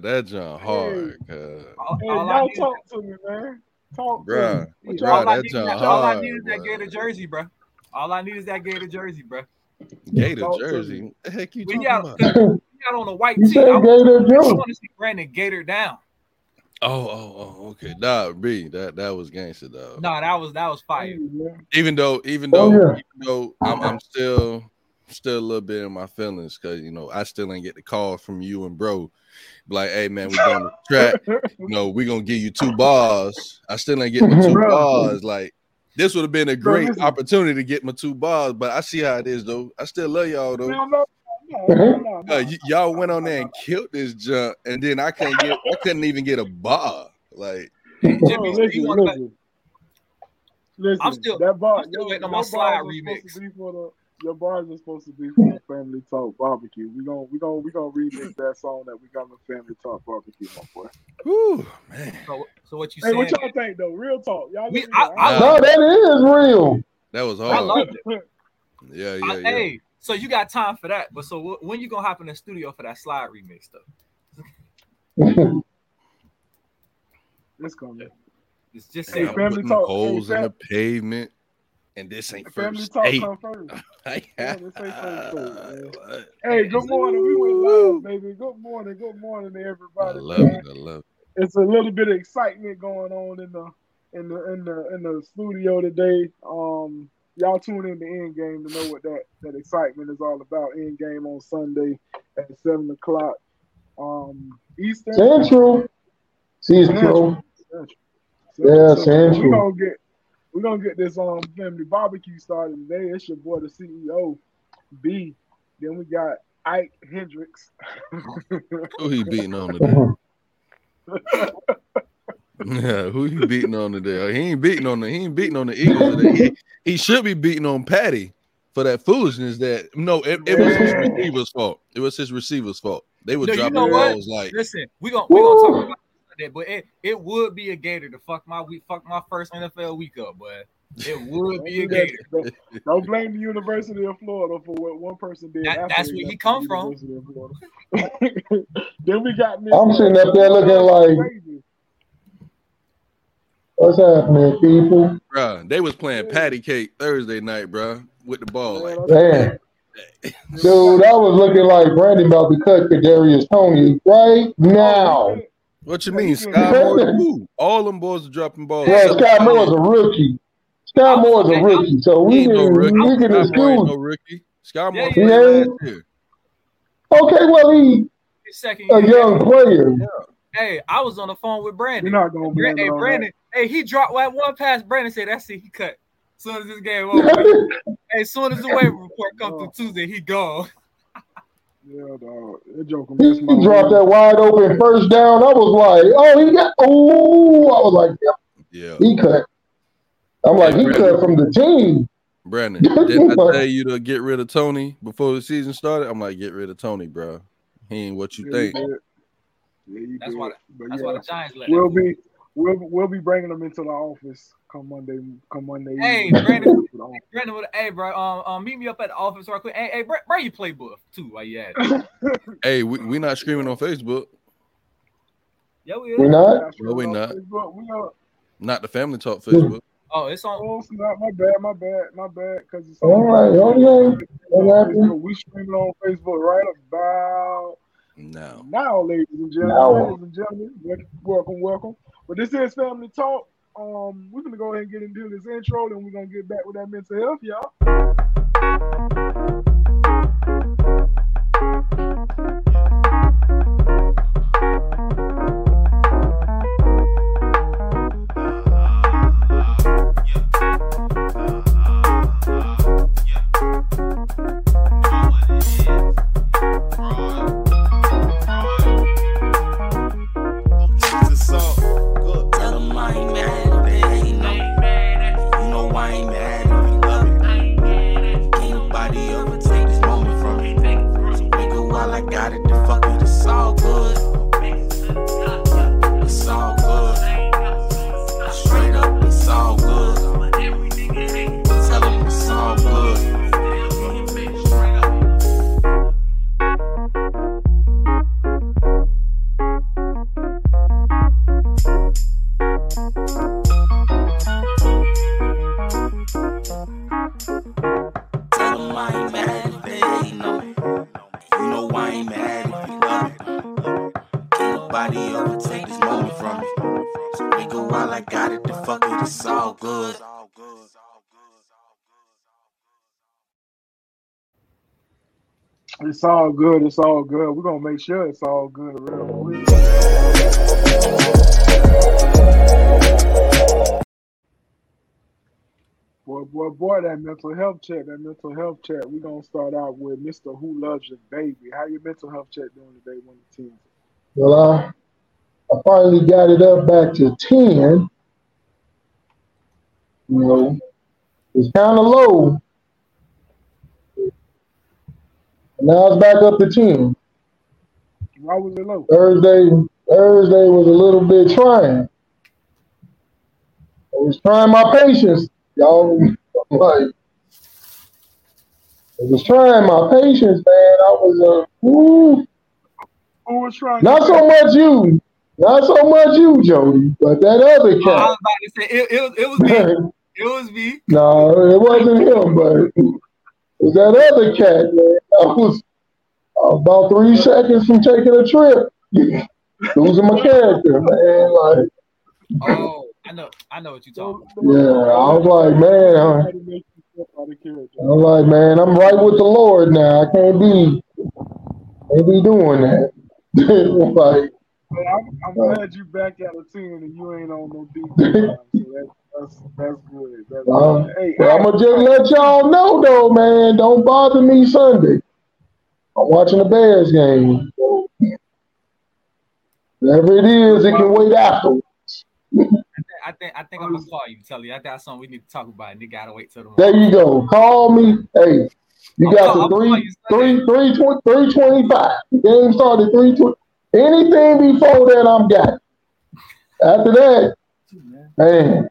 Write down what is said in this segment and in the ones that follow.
Bro, that junk hard. Cause, All, Hey, all I y'all need, talk to me, man. Talk to me. What Bruh, y'all- all I that need, junk all I need is that bruh. Gator jersey, bro. All I need is that Gator jersey, bro. Gator Talk jersey. the heck you We talking got, about? we got on a white You tee. said I Gator want to see Brandon Gator down. Oh, oh, oh, okay. Nah, B, that that was gangster, dog. No, that was that was fire. Hey, man. Even though, even Oh, though, yeah. even though I'm, I'm still, still a little bit in my feelings because you know I still ain't get the call from you and bro. Like, hey man, we going to track. You know, we gonna give you two bars. I still ain't get my two Bro. bars. Like, this would have been a great listen. opportunity to get my two bars, but I see how it is though. I still love y'all though. No, no, no, no, no, no. Uh, y- y'all went on there and killed this junk, and then I couldn't get, I couldn't even get a bar. Like, Hey, Bro, Jimmy, listen, you want to? listen. Listen, I'm still- that bar, I'm still waiting on my slide bars are remix. Supposed to be for the- Your bars are supposed to be for family talk barbecue. We gonna we gonna we gonna remix that song that we got on the family talk barbecue, my boy. Ooh man, So, so what you Hey, saying? what y'all think though? Real talk, y'all. We- I- know. I- No, that is real. that was hard. I loved it. Yeah, yeah, I- yeah. Hey, so you got time for that? But so wh- when you gonna hop in the studio for that slide remix though? It's coming. It's just Hey, I'm saying. family talk, holes hey, in the pavement, and this ain't Family first talk date. come first. Yeah, this ain't first date, Hey, good morning. We went live, baby. Good morning. Good morning to I everybody. love man. it. I love it. It's a little bit of excitement going on in the in the in the in the studio today. Um, y'all tune in to End Game to know what that that excitement is all about. End Game on Sunday at seven o'clock. Um, Eastern. Central. Central. Yeah, So Central. We gonna get we gonna get this um family barbecue started today. It's your boy the CEO, B. Then we got Ike Hendricks. Who he beating on today? Yeah, who he beating on today? He ain't beating on the he ain't beating on the Eagles today. He, he should be beating on Patty for that foolishness that no, it, it was his receiver's fault. It was his receiver's fault. They were No, you dropping know what? balls like Listen, we gonna we gonna talk about that, but it, it would be a gator to fuck my week, fuck my first NFL week up, but it would be a gator. Don't- Don't blame the University of Florida for what one person did. That- that's where he come from. University of Florida. then we got Miss I'm sitting up there looking like- Crazy. What's happening, people? bruh, they was playing patty cake Thursday night, bruh, with the ball. Like, Man, Man, dude, I was looking like Brandon about to cut Kadarius Toney right oh, now. What you mean? you Skyy Moore, who? All them boys are dropping balls. Yeah, except Scott Patty. Moore's a rookie. Scott Moore's a rookie, so we ain't no can rookie. we can Skyy Moore ain't excuse. no rookie. Skyy Moore Yeah, played yeah. last year. Okay, well he His second a young player. Hey, I was on the phone with we're Brandon. not gonna blame Hey, it on Brandon. Hey, he dropped that one pass. Brandon said, "That's it. He cut." As soon as this game over, hey, as soon as the waiver report comes through oh. Tuesday, he gone. That. Yeah, dog. That joke missed my He dropped that wide open first down. I was like, oh, he got. Oh, I was like, yep, Yeah, he cut. I'm like, he cut from the team. Brandon. Didn't I tell you to get rid of Toney before the season started? I'm like, get rid of Toney, bro. He ain't what you Yeah, think. did. Yeah, you That's did. why- But That's yeah, why the Giants let. we'll him. be we'll we'll be bringing them into the office come Monday. Come Monday. Hey, evening. Brandon. Brandon, would, hey, bro, um, um, meet me up at the office real quick. Hey, hey, bring, bring your playbook too while you at it. Hey, we we not screaming on Facebook. Yeah, we We is. not. No, we not. Facebook. We are. Not the family talk Facebook. Oh, it's on. Oh, snap. My bad. My bad. My bad. Because it's All right, okay. What happened? We streaming on Facebook right about No. now, ladies and gentlemen. Now. Ladies and gentlemen, welcome, welcome. But this is Family Talk. Um, we're gonna go ahead and get into this intro, then we're gonna get back with that mental health, y'all. All good. It's all good. It's all good. We're gonna make sure it's all good real quick. Boy, boy, boy, that mental health check, that mental health check. We're gonna start out with Mr. Who Loves Your Baby. How your mental health check doing today, one to ten? Well, I, I finally got it up back to 10. You know, it's kind of low. Now it's back up to 10. Why was it low? Thursday, Thursday was a little bit trying. I was trying my patience, y'all. Like, I was trying my patience, man. I was, uh, woo. Who was trying? Not so much you, not so much you, Jody, but that other cat. I was cat. about to say it, it, was, it was me. It was me. no, it wasn't him, but it was that other cat, man. I was about three seconds from taking a trip, losing my character, man. Like, Oh, I know, I know what you're talking. about. yeah, I was like, man, I, How to make yourself out of character. I was like, man, I'm right with the Lord now. I can't be, can't be doing that. like, But I'm, I'm glad you back out of ten and you ain't on no deep time. So that, that's that's good. That's Uh, good. Hey, Well, I'm gonna just let y'all know though, man. Don't bother me Sunday. I'm watching the Bears game. Whatever it is, it can wait after. I think I think I'm gonna call you, tell you. I got something we need to talk about, and you gotta wait till the There you go. Call me. Hey, you I'm got call- the three, three, three, twenty, three twenty-five. Game started three twenty. Anything before that, I'm got. After that, man,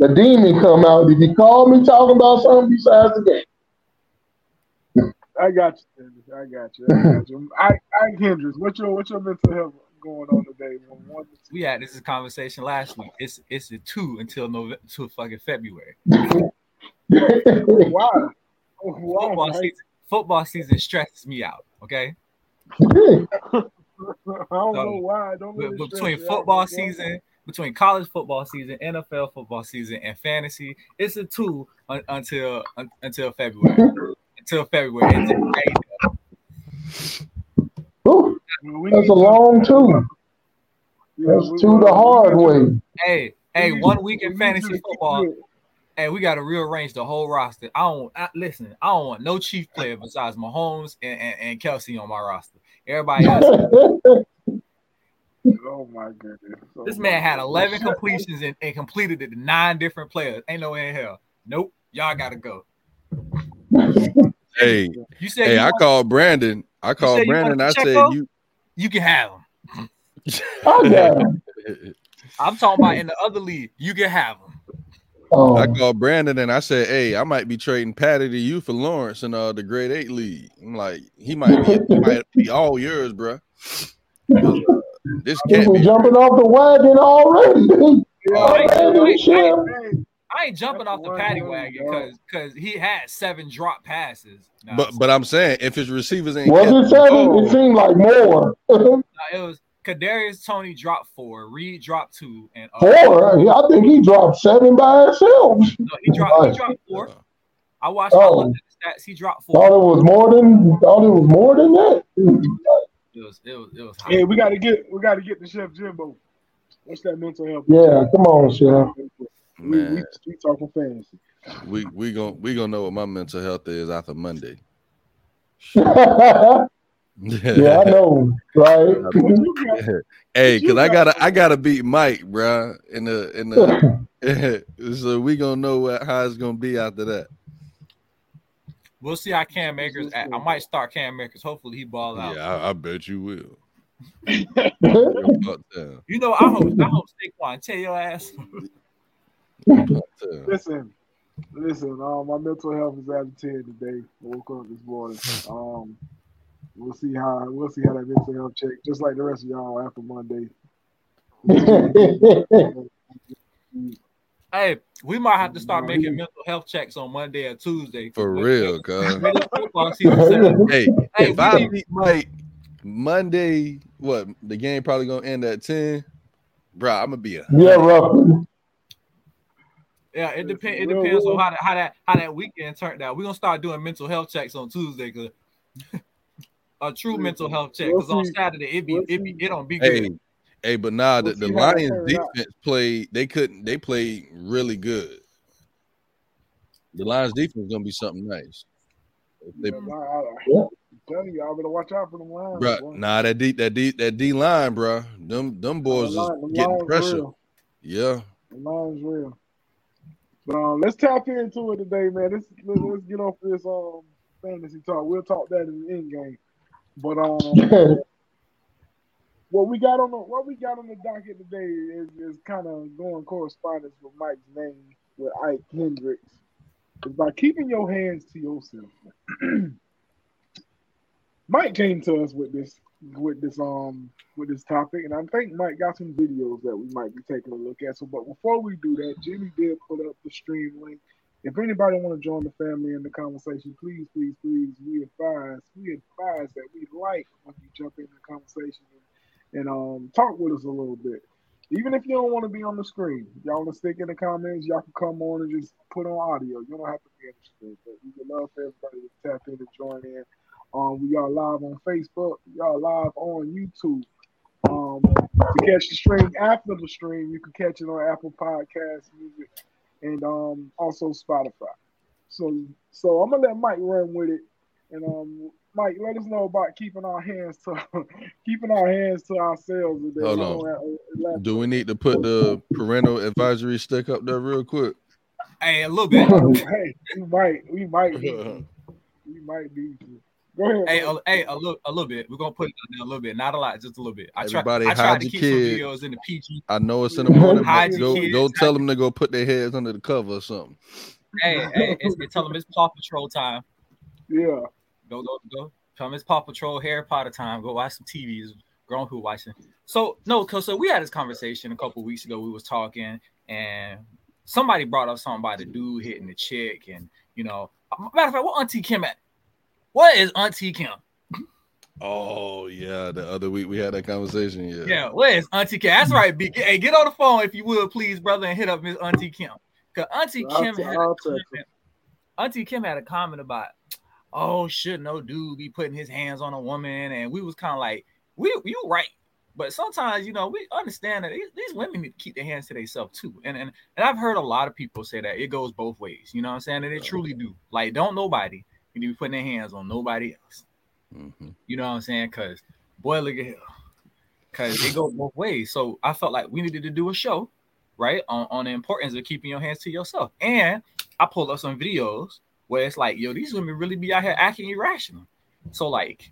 the demon come out. Did you call me talking about something besides the game? I got you, I got you. I got you. I, I Hendricks. What's your what's your mental health going on today? One, one We had this conversation last week. It's it's a two until November to fucking February. ten. Why? Oh, Football Why? season football season stresses me out. Okay, I don't know why. Don't Be- let it stress between you out. football Why? season, between college football season, NFL football season, and fantasy, it's a two un- until un- until February. until February. And Ooh, We that's need a long two. That's two the hard we need to- way. Hey, hey, one week in fantasy football. it. Hey, we got to rearrange the whole roster. I don't I, listen. I don't want no chief player besides Mahomes and, and, and Kelce on my roster. Everybody else. Oh my goodness. Oh this man had goodness. 11 completions and, and completed it to nine different players. Ain't no way in hell. Nope. Y'all gotta go. Hey, You said hey, you, I called Brandon. I called Brandon. I said you. you can have him. I got him. I'm talking about in the other league. You can have him. Oh, I called Brandon and I said, "Hey, I might be trading Patty to you for Lawrence in uh, the grade eight league." I'm like, he might be, he might be all yours, bro. This I think can't be. jumping off the wagon already. Yeah, hey, wait, hey, wait, shit. hey, I ain't jumping That's off the paddy wagon because because he had seven drop passes. No, But but I'm saying if his receivers ain't Was it seven? ball- It seemed like more. no, it was Kadarius Toney dropped four, Reed dropped two, and uh, Four? I think he dropped seven by himself. No, he dropped. He dropped four. I watched. I Oh. looked at the stats. He dropped four. Thought four. it was more than thought it was more than that. It was. It was. It was. High. hey, we gotta get we gotta get the chef Jimbo. What's that mental health? Yeah, come on, Chef. We, we, we talking fantasy. we we gonna we gonna know what my mental health is after Monday. yeah, I know, right? What you got? hey, cause I got gotta I gotta beat Mike, bruh. In the in the so we gonna know what, how it's gonna be after that. We'll see how Cam Akers. At. I might start Cam Akers. Hopefully he ball out. Yeah, I, I bet you will. Real fuck down. You know, I hope. I hope Saquon tell your ass. Real fuck down. Listen, listen. Um, my mental health is out of ten today. I woke up this morning. Um, we'll see how we'll see how that mental health check. Just like the rest of y'all after Monday. hey, we might have to start making mental health checks on Monday or Tuesday For real, cuz. when the football season starts. Hey, Hey, if we I beat Mike, Monday, what the game probably gonna end at 10. Bro, I'm gonna be a Yeah, roughly. Yeah, it depends. It depends on how that how that how that weekend turned out. We're gonna start doing mental health checks on Tuesday because a true mental health check. Because on. Saturday it be We'll it be it don't be good. hey, hey, but nah, the, We'll the see Lions defense played, they couldn't they played really good. The Lions defense is gonna be something nice. If They, Yeah, I, I, Yeah. I'm telling you, y'all better watch out for them lines. bruh, boy. nah, that D that D that D line, bro. Them them boys Them is line- them getting lines pressure. real. Yeah. The line's real. But um, let's tap into it today, man. Let's let, let's get off this um fantasy talk. We'll talk that in the end game. But um, what we got on the what we got on the docket today is, is kind of going correspondence with Mike's name with Ike Hendricks. By keeping your hands to yourself. Mike came to us with this with this um with this topic, and I think Mike got some videos that we might be taking a look at. So, but before we do that, Jimmy did put up the stream link. If anybody want to join the family in the conversation, please, please, please, we advise we advise that we like when you jump in the conversation and, and um talk with us a little bit. Even if you don't want to be on the screen, y'all want to stick in the comments, y'all can come on and just put on audio. You don't have to be on the screen, but we would love for everybody to tap in and join in. Um, we are live on Facebook. y'all live on YouTube. Um, to catch the stream after the stream, you can catch it on Apple Podcasts, Music, and um, also Spotify. So, so I'm gonna let Mike run with it, and um, Mike, let us know about keeping our hands to keeping our hands to ourselves. Hold on. don't have- have- Do we need to put the parental advisory stick up there real quick? Hey, a little bit. Hey, we might, we might, need to. we might need to. Go ahead. Hey, a, hey, a little, a little bit. We're gonna put it down there a little bit, not a lot, just a little bit. I try, Everybody I tried hide to your keep kid. some videos in the PG. I know it's in the morning. Hide your Go, kids, go hide tell them to go put their heads under the cover or something. Hey, hey, it's, it's, tell them it's Paw Patrol time. yeah. Go, go, go. Tell them it's Paw Patrol, Harry Potter time. Go watch some TVs. Grown who watching. So no, cause so we had this conversation a couple weeks ago. We was talking, and somebody brought up something about the dude hitting the chick, and you know, matter of fact, what Auntie Kim at? What is Auntie Kim? Oh yeah, the other week we had that conversation. Yeah. Yeah, where's Auntie Kim? That's right, big. Hey, get on the phone if you will, please, brother, and hit up Miss Auntie Kim. Cause Auntie I'll Kim had a comment, Auntie Kim had a comment about, oh, should no dude be putting his hands on a woman? And we was kind of like, we you right. But sometimes, you know, we understand that these, these women need to keep their hands to themselves too. And, and and I've heard a lot of people say that it goes both ways. You know what I'm saying? And they truly do. Like, don't nobody need to be putting their hands on nobody else. Mhm. You know what I'm saying? Because boy, look at him. Because it goes both ways. So I felt like we needed to do a show, right, on, on the importance of keeping your hands to yourself. And I pulled up some videos where it's like, yo, these women really be out here acting irrational. So like,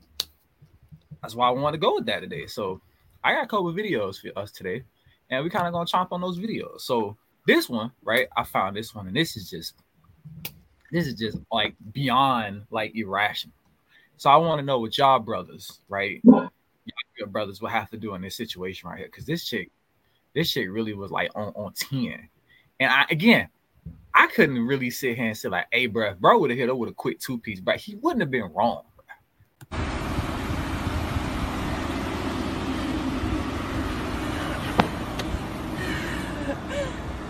that's why I want to go with that today. So I got a couple videos for us today, and we kind of gonna chomp on those videos. So this one, right? I found this one, and this is just, this is just like beyond like irrational. So I want to know what y'all brothers, right? Your brothers will have to do in this situation right here. Cause this chick, this chick really was like on, on 10. And I again, I couldn't really sit here and say, like, hey, bro, if bro would have hit her with a quick two-piece, but he wouldn't have been wrong.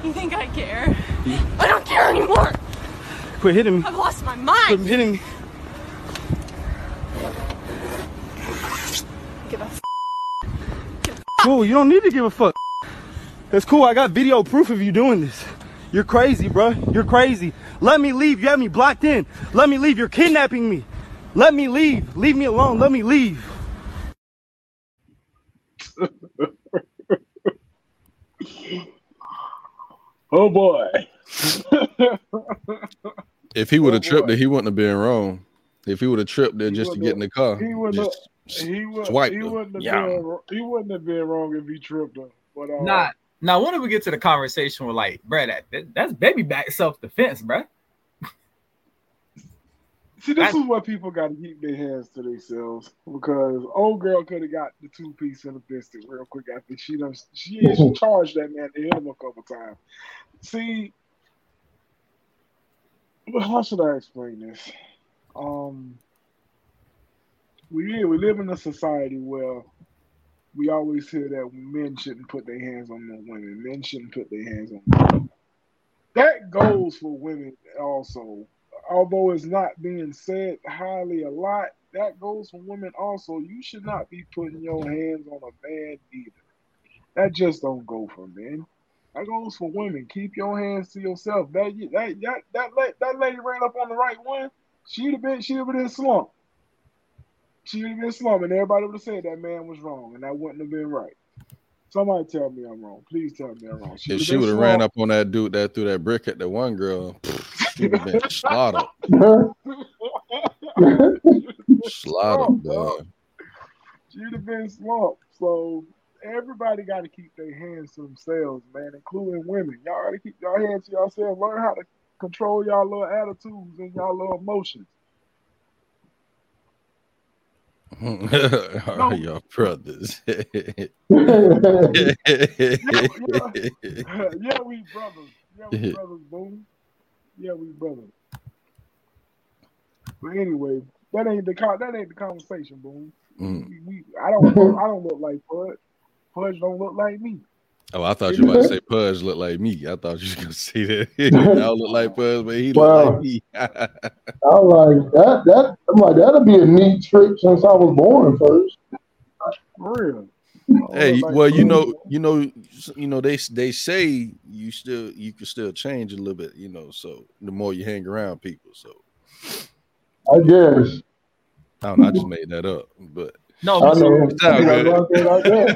You think I care? Hmm? I don't care anymore. Quit hitting me. I've lost my mind. Quit mind. hitting me. Give a f- Cool, you don't need to give a fuck. That's cool. I got video proof of you doing this. You're crazy, bro. You're crazy. Let me leave. You have me blocked in. Let me leave. You're kidnapping me. Let me leave. Leave me alone. Let me leave. Oh boy. If he would Oh, have tripped boy. it, he wouldn't have been wrong. If he would have tripped there just to get in the car, he wouldn't he would he wouldn't have Yeah. been he wouldn't have been wrong if he tripped her. But uh, Nah, now when did we get to the conversation with like, bro, that, that- that's baby back self-defense, bro. see this I- is what people got to keep their hands to themselves because old girl could have got the two piece in the biscuit real quick after she done she, she charged that man to hit him a couple times. See, but how should I explain this? Um, we we live in a society where we always hear that men shouldn't put their hands on no women. Men shouldn't put their hands on women. That goes for women also. Although it's not being said highly a lot, that goes for women also. You should not be putting your hands on a man either. That just don't go for men. That goes for women. Keep your hands to yourself. That that that that, that, lady ran up on the right one. She'd have been she'd have been in slump. She'd have been slumping. Everybody would have said that man was wrong, and that wouldn't have been right. Somebody tell me I'm wrong. Please tell me I'm wrong. If She'd she would have ran up on that dude that threw that brick at the one girl, she would have been slaughtered. Slaughtered, dog. She'd have been slumped. So everybody got to keep their hands to themselves, man, including women. Y'all got to keep your hands to yourselves. Learn how to control y'all little attitudes and y'all little emotions. Are your brothers? yeah, we brothers. Yeah, we brothers, boom. Yeah, we brothers. But anyway, that ain't the con- that ain't the conversation, boom. Mm. We, we, I don't look, I don't look like Pudge. Pudge don't look like me. Oh, I thought you were about to mm-hmm. say Pudge look like me. I thought you was gonna say that. I don't look like Pudge, but he look Wow. like me. I was like that. That I'm like that'll be a neat trick since I was born first. For real. hey, like well, you hmm. know, you know, you know, they they say you still you can still change a little bit, you know. So the more you hang around people, so I guess. I don't know. I just made that up, but No, I know. It sound That's why I good. said I guess.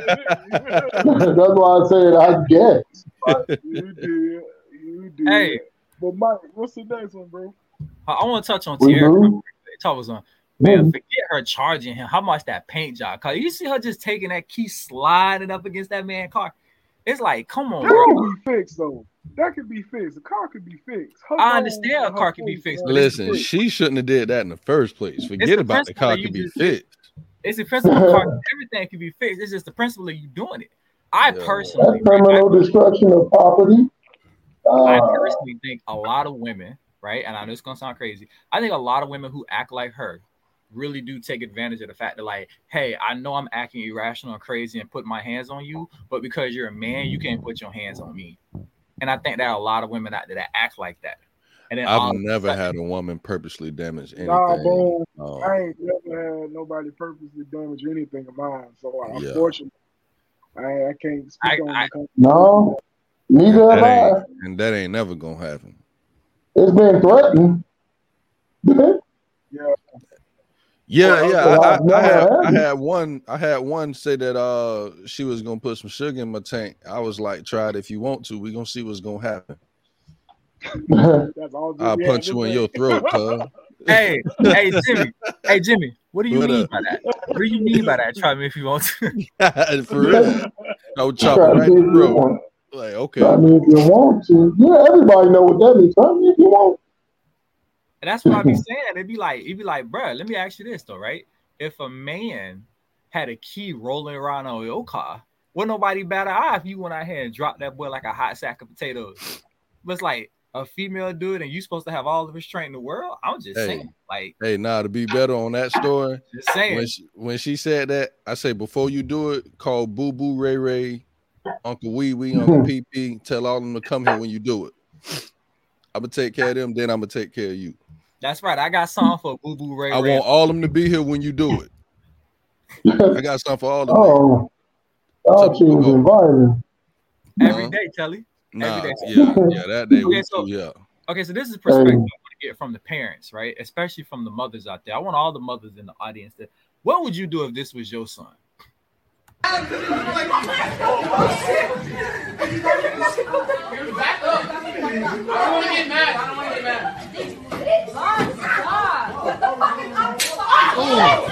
That's why I said I guess. You did. You did. Hey. But Mike, what's the next one, bro? I, I want to touch on We Tierra. do? Talk was on. Man, Mhm. forget her charging him. How much that paint job? Cause you see her just taking that key, sliding up against that man car. It's like, come on, That bro. can be fixed though. That could be fixed. The car could be fixed. Her I understand a car could be fixed, but listen, fixed. she shouldn't have did that in the first place. Forget the about the car could be just- fixed. It's the principle of car. Everything can be fixed. It's just the principle of you doing it. I Yeah. personally, That's criminal destruction of property. I Uh, personally think a lot of women, right? And I know it's gonna sound crazy. I think a lot of women who act like her really do take advantage of the fact that, like, hey, I know I'm acting irrational and crazy and putting my hands on you, but because you're a man, you can't put your hands on me. And I think there are a lot of women out there that act like that. And then I've never sudden- had a woman purposely damage anything. Nah, boom. Um, I ain't never had nobody purposely damage anything of mine. So uh, Yeah. unfortunately, I, I can't speak I- on I- the no, neither have that I. and that ain't never gonna happen. It's been threatened. Yeah, Well, yeah. I, I, I've never I had I had had one I had one say that uh she was gonna put some sugar in my tank. I was like, try it if you want to. we gonna see what's gonna happen. That's all. I'll punch you in your throat, cuz. Hey, hey, Jimmy. Hey, Jimmy. What do you What mean up? by that? What do you mean by that? Try me if you want to. For real. I would chop it right see in the you throat. want. Like, okay. Try me if you want to. Yeah, everybody know what that means. Try me if you want. And that's what I be saying. It'd be like, it'd be like, bruh, let me ask you this though, right? If a man had a key rolling around on your car, would nobody bat an eye if you went out here and dropped that boy like a hot sack of potatoes? But it's like a female dude, and you supposed to have all the restraint in the world. I'm just Hey. saying, like, Hey, nah, to be better on that story, just saying. when she, when she said that, I say before you do it, call Boo Boo Ray Ray, Uncle Wee Wee, Uncle Pee Pee, tell all of them to come here when you do it. I'm gonna take care of them, then I'm gonna take care of you. That's right. I got song for Boo Boo Ray I Ray. want all of them to be here when you do it. I got something for all of them. Oh, oh y'all she was invited. every huh? day, Kelly. Nah, every day. yeah, yeah, that day Okay, so- yeah. Okay, so this is perspective I want to get from the parents, right? Especially from the mothers out there. I want all the mothers in the audience to what would you do if this was your son? Oh,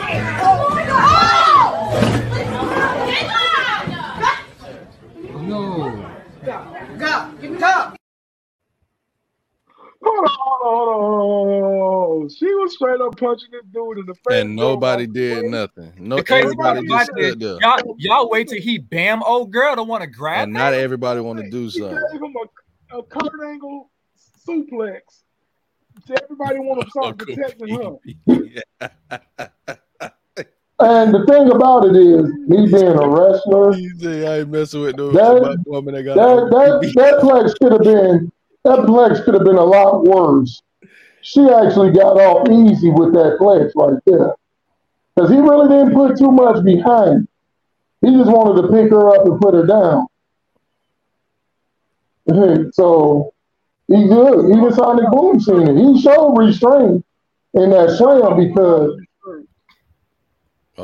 Hold on, hold on, hold on, hold on, hold on. She was straight up punching this dude in the face. And nobody did nothing. No, The everybody about just it is stood there. y'all, y'all wait till he bam old girl don't want to grab And her. not everybody want to do He something. gave him a, a Kurt Angle suplex. Everybody want to start protecting her. And the thing about it is, me being a wrestler, I ain't messing with no That- woman that got that that that flex could have been that flex could have been a lot worse. She actually got off easy with that flex right there, because he really didn't put too much behind. it. He just wanted to pick her up and put her down. so he good. Even Sonic Boom seen it. He showed restraint in that slam because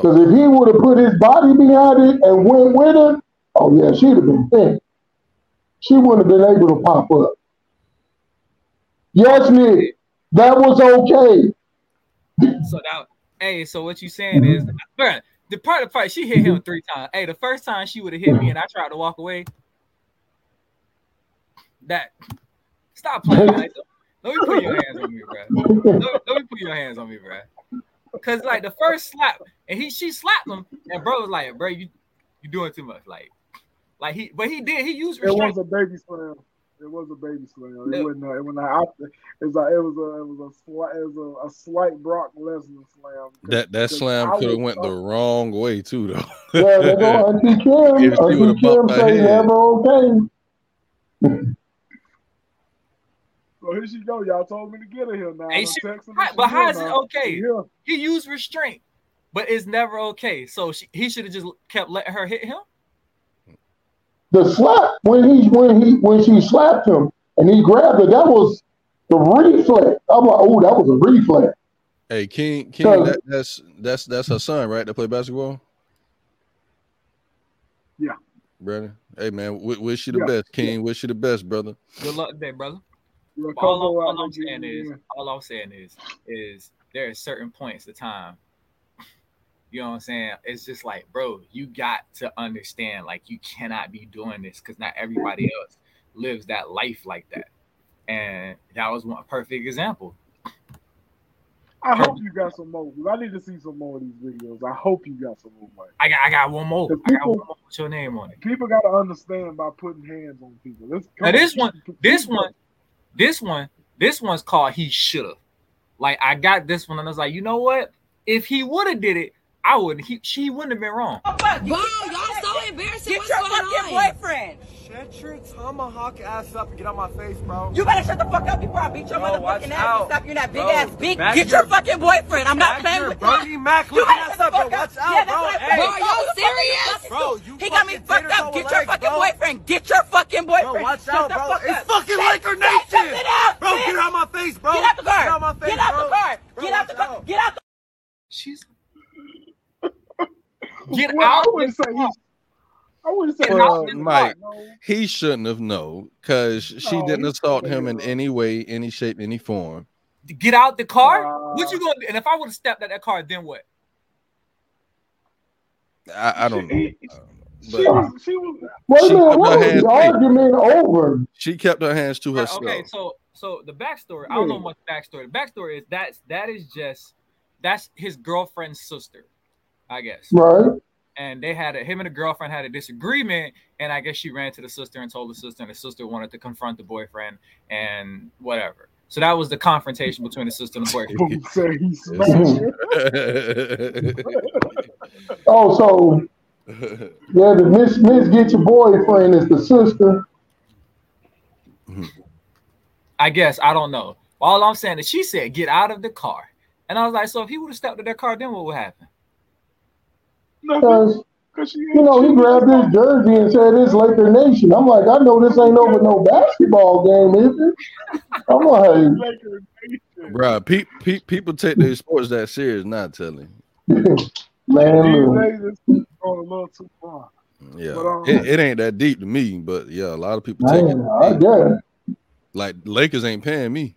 because if he would have put his body behind it and went with it, oh yeah, she'd have been thin. She wouldn't have been able to pop up. Yes, Nick, that was okay. So now, hey, so what you saying is, Mm-hmm. bruh, the part of the fight, she hit him three times. Hey, the first time she would have hit me and I tried to walk away. That stop playing. Like, let me put your hands on me, bro. Let me, let me put your hands on me, bro. Cause like the first slap, and he she slapped him, and bro was like, bro, you you doing too much. Like, like he but he did, he used It was a baby slam. It was a baby slam. It wasn't. A, it wasn't. A, it was a. It was a. It was a slight. It was a, a slight Brock Lesnar slam. That that slam could have was went the wrong way too, though. Yeah, they go Auntie If Kim. she Auntie would've Kim bumped her say head. okay. So here she go. Y'all told me to get her here now. Hey, she- texting her. But how is it now. okay? She here. He used restraint, but it's never okay. So she, he should have just kept letting her hit him. The slap when he when he when she slapped him and he grabbed her, that was the reflex. I'm like, oh, that was a reflex. Hey, King, King, So- that, that's that's that's her son, right? That play basketball. Yeah. Brother. Hey man, wish you the Yeah, best, King. Wish you the best, brother. Good luck today, brother. Yeah, All, I'm, all I'm saying is, all I'm saying is, is there are certain points of time. You know what I'm saying? It's just like, bro, you got to understand, like, you cannot be doing this because not everybody else lives that life like that. And that was one perfect example. I hope you got some more. I need to see some more of these videos. I hope you got some more. Mike. I got, I got one more. The I got one more with your name on it. People got to understand by putting hands on people. Let's, Now this one, this one, this one, this one's called he should have. Like I got this one, and I was like, you know what? If he would have did it, I wouldn't. He she wouldn't have been wrong. Bro, y'all so embarrassing. Get What's your going fucking on? boyfriend. Shut your tomahawk ass up and get on my face, bro. You better shut the fuck up before I beat your Bro, motherfucking ass out. and stop you in that big Bro, ass beak. Get your- your fucking boyfriend. I'm not playing your with Bernie you. Mac You looking better ass shut up, the bro. Watch out, Yeah, bro. Hey. Bro, are y'all Who the fuck are you serious? Bro, you He got me fucked up. Get your legs, fucking bro. boyfriend. Get your fucking boyfriend. Bro, watch Shut out, the bro. fuck It's up. fucking Laker Nation. Bro, get out my face, bro. Get out the car. Get out my face, Get out the car. Get out the car. Get out the She's get Well, I out. wouldn't say he. I wouldn't say Well, Mike, not, no. He shouldn't have known because she No, didn't assault him in any way, any shape, any form. Get out the car. Uh, what you gonna do? And if I would have stepped at that car, then what? I, I don't know. He- I don't know. She was. She was. Wait She a what her was hands the argument over? she kept her hands to Right, herself. okay, so so the backstory. I don't know much backstory. The backstory is that's that is just that's his girlfriend's sister, I guess. Right. And they had a him and the girlfriend had a disagreement and i guess she ran to the sister and told the sister and the sister wanted to confront the boyfriend and whatever. So that was the confrontation between the sister and the boyfriend. Boom said he smashed it. Oh, so yeah, the Miss Miss Get Your Boyfriend is the sister. i guess i don't know. All i'm saying is she said get out of the car. And i was like so if he would have stepped to that car then what would happen? No, Because because you know, he grabbed his jersey and said it's Laker Nation. I'm like, I know this ain't over no basketball game, is it? I'm like, Laker Nation. Pe- pe- people take their sports that serious, not telling. man, These look. days, it's going a little too far. Yeah, But, um, it, it ain't that deep to me, but yeah, a lot of people take Man, I it. guess. Like Lakers ain't paying me.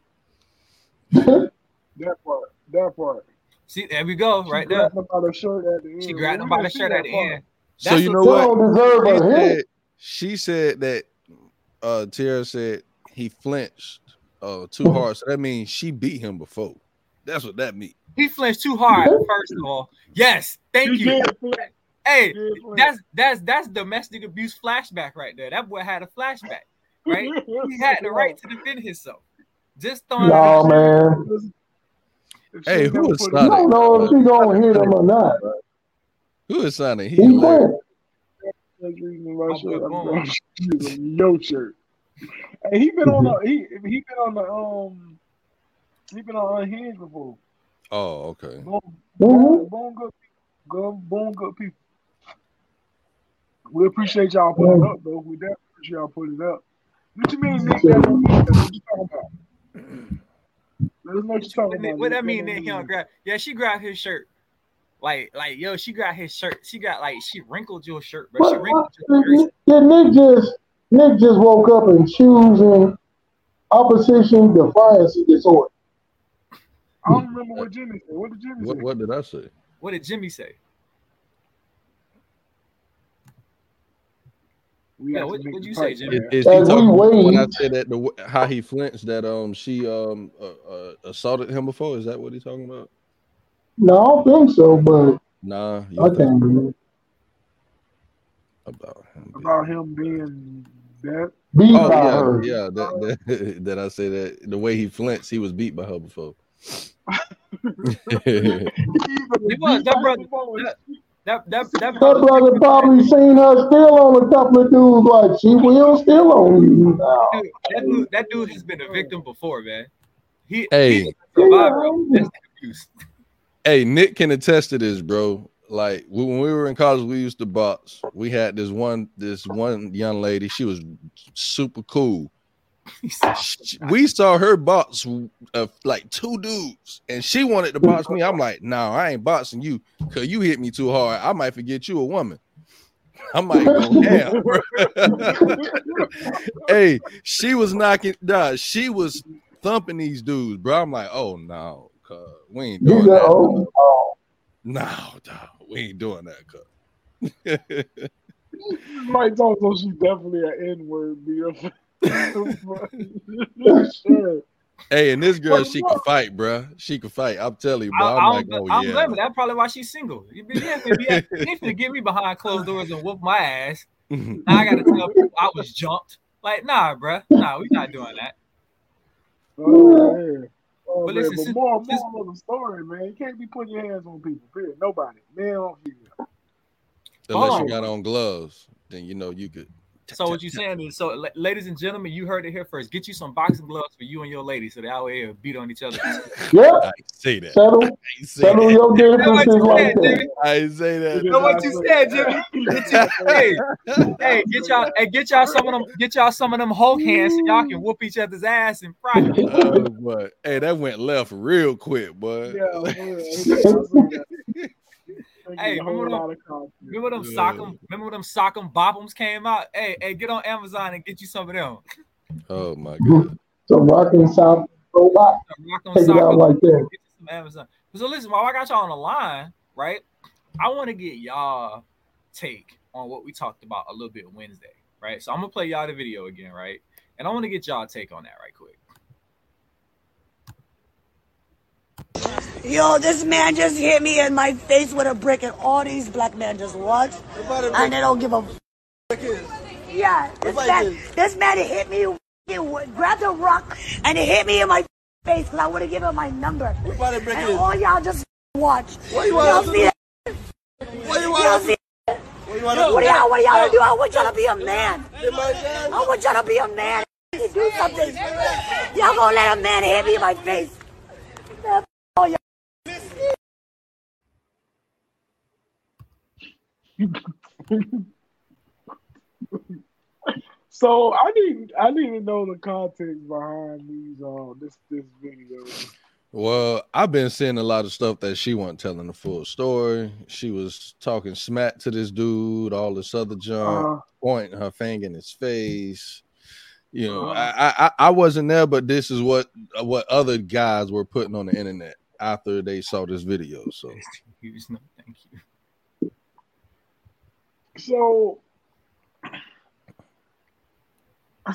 That part. That part. See there we go She right there grabbed him by the shirt at the end. she grabbed him by the shirt at the part. end So you know what? deserve She said, she said that uh Tara said he flinched uh too hard. So that means she beat him before. That's what that means. he flinched too hard first of all yes thank He you hey He did flinch. that's that's that's domestic abuse flashback right there that boy had a flashback right he had the right to defend himself just throwing No, man. If she Hey, who is put it- You don't know if she gonna hit him or not. Who is signing? He He hilarious. went. That's the reason my I'm shirt. good, I'm boom. going to use a yo shirt. Hey, he been on the he he been on the um he been on Unhinged before. Oh, okay. Boom, boom, boom, good, good, boom, good people. We appreciate y'all putting it up though. We definitely appreciate y'all putting it up. What you mean, Nick? That don't mean that. What you talking about? Let us know what you talking What, that mean? don't Nick, he don't grab. Yeah, she grabbed his shirt. Like, like, yo, she grabbed his shirt. She got like, she wrinkled your shirt, but she wrinkled what, your jersey. did Nick just Nick just woke up and choosing opposition defiance disorder? I don't remember what Jimmy said. What did Jimmy What say? what did I say? What did Jimmy say? We Yeah, what- make what'd you say, Jimmy? man. Is he As we talking when I said that the how he flinched that um she um uh, uh, assaulted him before? Is that what he's talking about? No, I don't think so, but Nah, you I can't remember. about him. About him being that. Beat Oh by yeah, her. yeah. That, that that I say that the way he flinched, he was beat by her before. He was that brother. That that that, that That brother. brother probably seen her still on a couple of dudes like she will still on you now. Dude, that dude, that dude has been a victim before, man. He, Hey. he's a survivor of domestic abuse. Hey, Nick can attest to this, bro. Like when we were in college, we used to box. We had this one, this one young lady. She was super cool. She- We saw her box uh, like two dudes, and she wanted to box me. I'm like, no, I ain't boxing you because you hit me too hard. I might forget you a woman. I might go down. hey, she was knocking. Nah, she was thumping these dudes, bro. I'm like, oh no, cuz we ain't doing go, that. oh. No, dog, we ain't doing that, cuz. Mike also she definitely an N word beer. Sure. hey, and this girl, she can fight, bro. She can fight. I'm telling you, I, bro. I I'm don't, like, oh don't yeah. blame her. That's probably why she's single. You be, yeah, be, yeah, he finna get me behind closed doors and whoop my ass. Now I gotta tell people I was jumped. Like, nah, bruh. Nah, we not doing that. Oh, man. Oh, But man. listen, but since- more, since- more of the story, man. You can't be putting your hands on people. Period. Nobody, man or female. Unless Hold you got on gloves, then you know you could. So what you saying is, so ladies and gentlemen, you heard it here first. Get you some boxing gloves for you and your lady, so that out here beat on each other. Yeah, I say that. settle, I say settle that. your what differences you like said, that. Jimmy. I say that. Know what you said, Jimmy? Get you, hey, hey, get y'all, hey, get y'all some of them, get y'all some of them Hulk hands, so y'all can whoop each other's ass in private. Oh boy, hey, that went left real quick, boy. Yeah, man. Hey, a whole remember them- lot of. Remember them Yeah. sock'em, remember when them sock'em bop'ems came out? Hey, hey, get on Amazon and get you some of them. Oh my god. So rocking South robot, Some Rock'em take it out like that. Get you some Amazon. So listen, while I got y'all on the line, right? I want to get y'all take on what we talked about a little bit Wednesday, right? So I'm gonna play y'all the video again, right? And I want to get y'all take on that right quick. Yo, this man just hit me in my face with a brick, and all these black men just watch, and they don't give a. Yeah, this man, this man hit me, grabbed a rock, and he hit me in my face because I would have given him my number. And all y'all just watch. What you Y'all wanna see that? What you Y'all want? see What you want? what do y'all, do y'all do? I want y'all to be a man. I want y'all to be a man. Do something. Y'all gonna let a man hit me in my face? Man, all y'all. So I need I need to know the context behind these uh this this video. Well, I've been seeing a lot of stuff that she wasn't telling the full story. She was talking smack to this dude, all this other junk, Uh, pointing her finger in his face. You know, Uh-huh. I, I I wasn't there, but this is what what other guys were putting on the internet after they saw this video. So You just know, thank you. so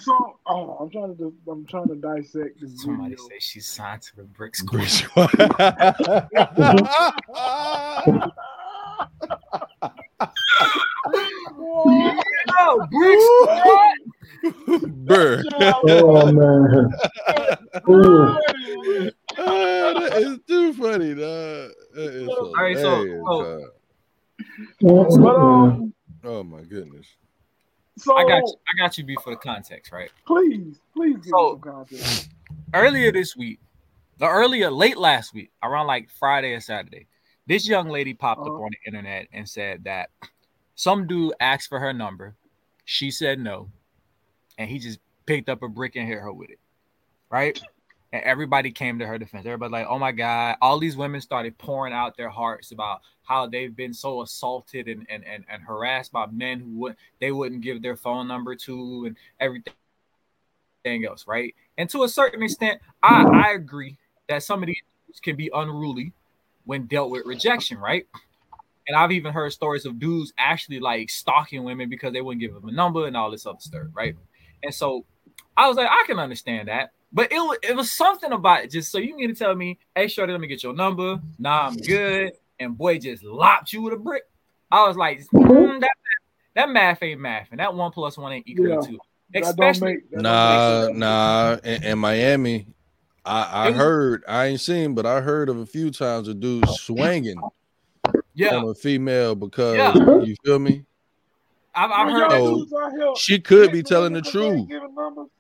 so oh I'm trying to do, I'm trying to dissect this Somebody video. say she's signed to the brick school. Oh, brick squad. Burr. Oh man. Ooh. That is too funny, dog. That is All right, so- so- But um, Oh my goodness. so I got you. I got you. Be for the context, right? please, please give So- me context. earlier this week, the earlier late last week, around like Friday or Saturday, this young lady popped up Uh-huh. on the internet and said that some dude asked for her number. She said no, and he just picked up a brick and hit her with it. Right? And everybody came to her defense. Everybody like, oh my God, all these women started pouring out their hearts about how they've been so assaulted and and, and, and harassed by men who would they wouldn't give their phone number to and everything else, right? And to a certain extent, I, I agree that some of these can be unruly when dealt with rejection, right? And I've even heard stories of dudes actually like stalking women because they wouldn't give them a number and all this other stuff, right? And so I was like, I can understand that. But it was, it was something about it. Just so you need to tell me, hey, Shorty, let me get your number. Nah, I'm good. And boy just lopped you with a brick. I was like, mm, that, that math ain't math. And that one plus one ain't equal Yeah. to two. Especially make that Nah, nah. In, in Miami, I, I was- heard, I ain't seen, but I heard of a few times a dude swinging yeah, on a female because Yeah. you feel me. I've, I've heard y'all that So- dudes out here She could be telling the women 'cause they ain't truth.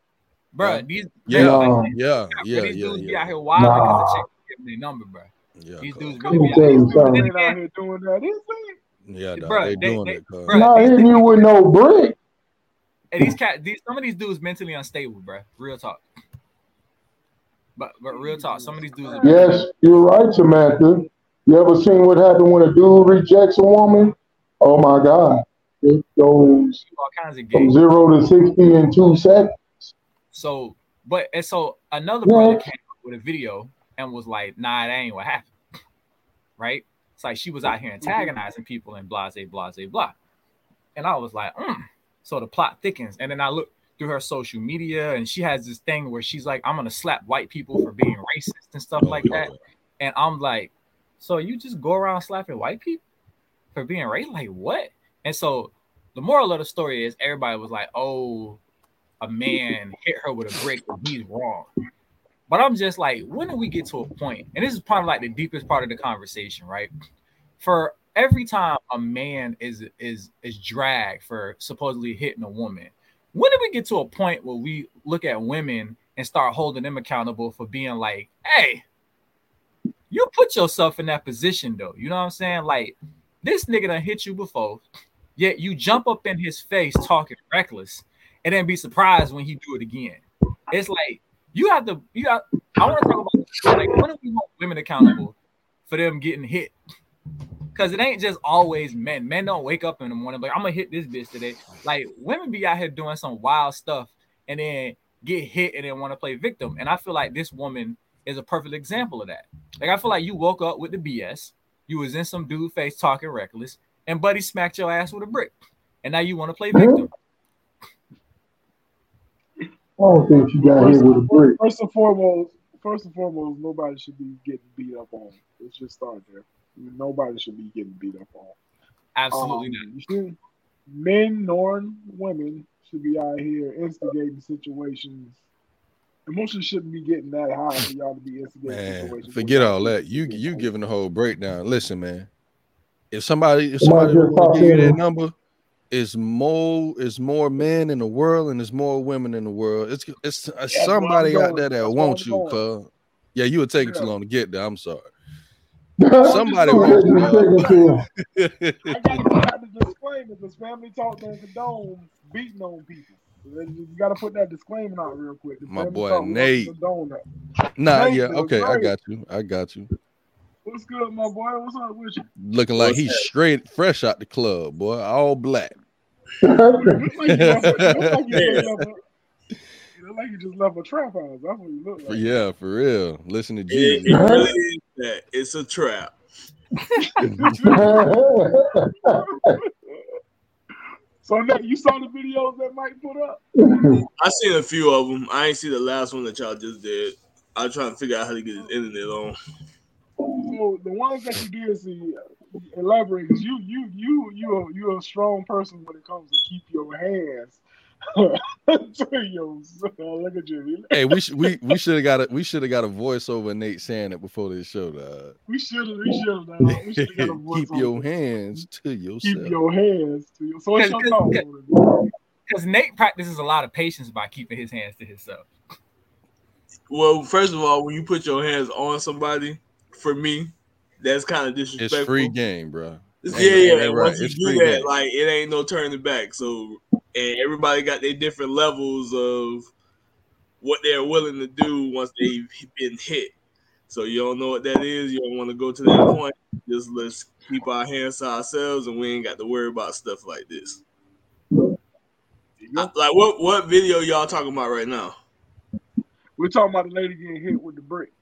Giving numbers, bro. Yeah. These Yeah, Nah. yeah, yeah, yeah, these yeah, dudes be out here wild Nah. because the chick give them their number, bro. Yeah, These dudes really be out here. Dudes something. ain't out here doing that. Yeah, dog, Bruh, they they- doing they- it, cuz. bruh. Not hitting you with no brick. And these cat, these some of these dudes mentally unstable, bro. Real talk. But but real talk, some of these dudes. Are Yes, you're right, Samantha. You ever seen what happened when a dude rejects a woman? Oh my God. It goes all kinds of from zero to 60 in two seconds. So, but and so another Yeah. brother came up with a video and was like, "Nah, that ain't what happened." Right? It's like she was out here antagonizing people and blah, blah, blah, blah. And I was like, mm. so the plot thickens. And then I look through her social media, and she has this thing where she's like, "I'm gonna slap white people for being racist and stuff Oh, like that." And I'm like, so you just go around slapping white people for being racist? Like what? And so the moral of the story is everybody was like, oh, a man hit her with a brick and he's wrong. But I'm just like, when do we get to a point? And this is of like the deepest part of the conversation, right? For every time a man is is is dragged for supposedly hitting a woman, when do we get to a point where we look at women and start holding them accountable for being like, hey, you put yourself in that position though. You know what I'm saying? Like this nigga done hit you before, yet you jump up in his face talking reckless, and then be surprised when he do it again. It's like you have to. You got. I want to talk about like when do we hold women accountable for them getting hit? Because it ain't just always men. Men don't wake up in the morning like I'm gonna hit this bitch today. Like women be out here doing some wild stuff and then get hit and then want to play victim. And I feel like this woman is a perfect example of that. Like I feel like you woke up with the BS. You was in some dude face talking reckless, and buddy smacked your ass with a brick, and now you want to play mm-hmm. victim. I don't think she got hit with a brick. First and foremost, first and foremost, nobody should be getting beat up on. Let's just start there. Nobody should be getting beat up on. Absolutely Um, not. you men nor women should be out here instigating situations. Emotions shouldn't be getting that high for y'all to be instigating Man, situations. forget all that. You you giving the whole breakdown. Listen, man. If somebody if Somebody somebody to give you that number, it's more it's more men in the world and there's more women in the world. It's it's, uh, it's That's somebody out there that That's wants you, going. cuz. Yeah, you were taking too Yeah. long to get there. I'm sorry. I'm Somebody wants going- you, I gotta put out the disclaimer because family talk don't condone beating on people. You gotta put that disclaimer out real quick. The My boy Nate. Nah, Nate yeah, is okay, I got you. I got you. What's good, my boy? What's up with you? Looking like What's he's that? straight fresh out the club, boy. All black. You look like you left a, you look like you just left a, you look like you just left a trap house. That's what you look like. yeah, for real. Listen to It, Jesus. it really is that. It's a trap. So now you saw the videos that Mike put up? I seen a few of them. I ain't see the last one that y'all just did. I'm trying to figure out how to get his internet on. So the ones that you did see, elaborate because you you you you are, you a strong person when it comes to keep your hands to yourself. Look at you. Hey, we should we we should have got a we should have got a voiceover Nate saying it before this show. Dog. We should have. We should have. We should have got a voice Keep on your it. hands to yourself. Keep your hands to your. So what's your Cause- thought? Because Nate practices a lot of patience by keeping his hands to himself. Well, first of all, when you put your hands on somebody, for me, that's kind of disrespectful. It's disrespectful. free game, bro. Yeah, yeah. right. Once you It's do that, game. like it ain't no turning back. So, and everybody got their different levels of what they're willing to do once they've been hit. So you don't know what that is. You don't want to go to that point. Just let's keep our hands to ourselves, and we ain't got to worry about stuff like this. I- like what what video y'all talking about right now? We're talking about the lady getting hit with the brick.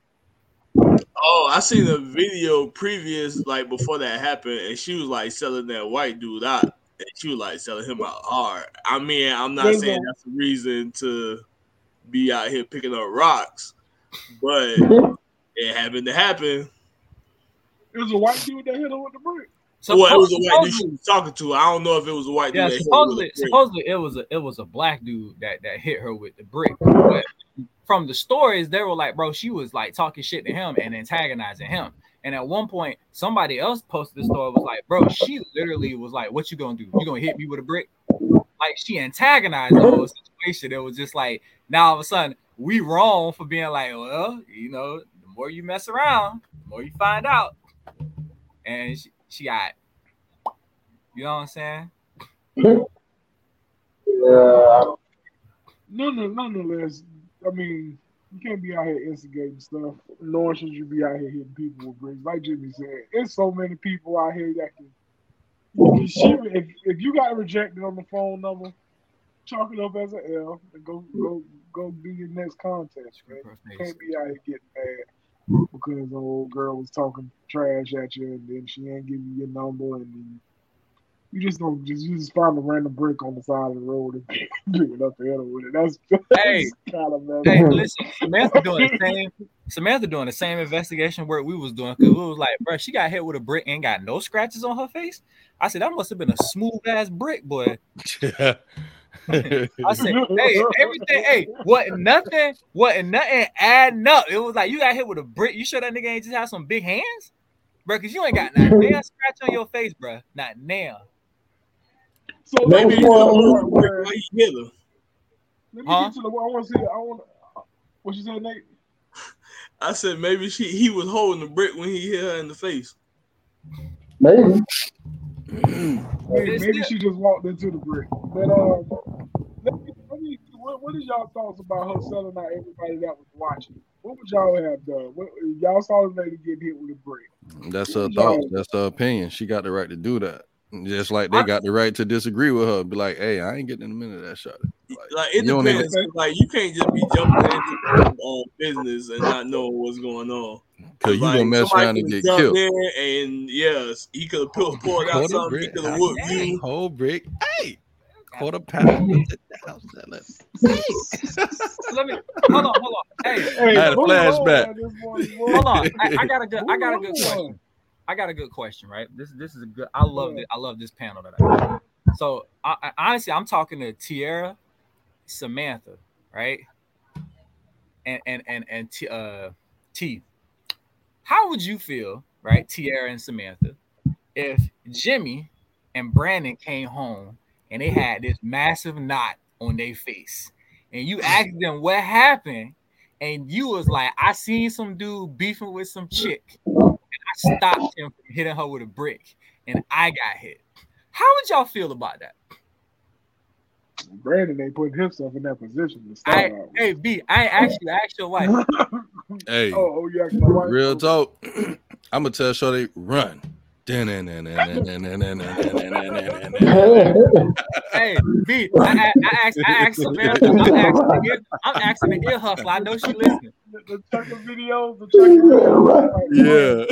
Oh, I seen a video previous, like before that happened, and she was like selling that white dude out, and she was like selling him out hard. I mean, I'm not There's saying a- that's a reason to be out here picking up rocks, but it happened to happen. It was a white dude that hit her with the brick. well, it was a white dude she was talking to. I don't know if it was a white dude. Yeah, that hit her with supposedly, brick. supposedly it was a it was a black dude that that hit her with the brick. But from the stories, they were like, bro, she was like talking shit to him and antagonizing him. And at one point, somebody else posted the story was like, bro, she literally was like, "What you gonna do? You gonna hit me with a brick?" Like she antagonized the whole situation. It was just like now all of a sudden we wrong for being like, well, you know, the more you mess around, the more you find out. And she, she got, you know what I'm saying? Yeah. No, no, none, nonetheless, I mean, you can't be out here instigating stuff. Nor should you be out here hitting people with bricks. Like Jimmy said, there's so many people out here that can. If, if, you got rejected on the phone number, chalk it up as an L and go go go do your next contest, man. You can't be out here getting mad because the old girl was talking trash at you and then she ain't giving you your number and then you just don't just you just find a random brick on the side of the road and do it up and hit with it. That's, that's Hey, kind of messed Hey, listen, Samantha doing the same. Samantha doing the same investigation work we was doing because we was like, bro, she got hit with a brick and got no scratches on her face. I said that must have been a smooth ass brick, boy. I said, hey, everything, hey, wasn't nothing, wasn't nothing adding up. It was like you got hit with a brick. You sure that nigga ain't just have some big hands, bro? Because you ain't got not nail scratch on your face, bro. Not nail. So That maybe was it's one- the part where- Why he hit her? Let me Huh? get to the. I want to see. I want. What you said, Nate? I said maybe she he was holding the brick when he hit her in the face. Maybe. Maybe, maybe she just walked into the brick. But um, let me, let me, what, what is y'all thoughts about her selling out everybody that was watching? What would y'all have done? What, y'all saw the lady get hit with a brick. That's her thoughts. That's her opinion. She got the right to do that. Just like they got the right to disagree with her. Be like, hey, I ain't getting in a minute of that shot. Like it You don't depends. Like you can't just be jumping into people's own business and not knowing what's going on. Cause you Like, gonna mess around and get killed. in and yes, he could have pulled, pulled out Quarter something. He could have whooped Hey, you. whole brick. Hey, quarter pound. with the down selling. Let me hold on, hold on. Hey, Hey, I had a flashback. man, this morning, boy. hold on. I, I got a good. I got a good Move question. I got a good question. Right. This this is a good. I love it. I love this panel that I. Got. So I, I, honestly, I'm talking to Tierra, Samantha, right, and and and and T, uh, T. How would you feel, right, Tierra and Samantha, if Jimmy and Brandon came home and they had this massive knot on their face, and you asked them what happened, and you was like, I seen some dude beefing with some chick, I stopped him from hitting her with a brick, and I got hit. How would y'all feel about that? Brandon ain't putting himself in that position to I, out. hey B, I ain't asked you. I asked your wife. Hey, Oh, oh, you asked my wife. real talk. I'm gonna tell Shorty run. Hey, Hey B, I, I, I asked. I asked Samantha. I'm asking. The ear, I'm asking the ear hustler. I know she listening. The, the chucker videos, the chucker videos. Yeah,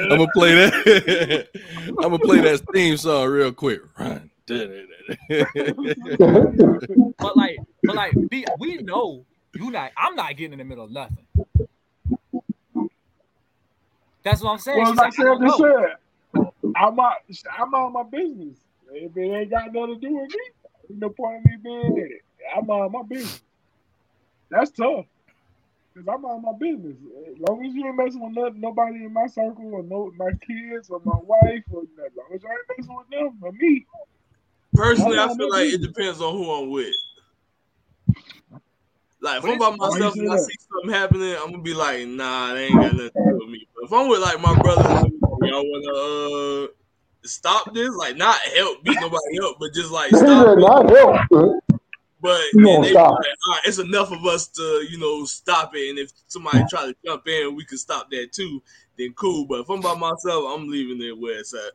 I'm gonna play that. I'm gonna play that theme song real quick. Run. But like, but like, B, we know you not. I'm not getting in the middle of nothing. That's what I'm saying. Well, She's like like, I I don't just know. said, I'm out. I'm out of my business. If it ain't got nothing to do with me, no point in me being in it. I mind my business. That's tough. Cause I mind my business. As long as you ain't messing with nothing, nobody in my circle or no my kids or my wife or nothing. As long as you ain't messing with them or me. Personally, I I feel my like it depends on who I'm with. Like if I'm by it's- Why you myself and I see something happening, I'm gonna be like, nah, they ain't got nothing to do with me. But if I'm with like my brothers, y'all wanna uh stop this? Like not help beat nobody up, but just like stop not help. But You they stop. like, all right, it's enough of us to, you know, stop it. And if somebody try to jump in, we can stop that too. Then cool. But if I'm by myself, I'm leaving it where it's at.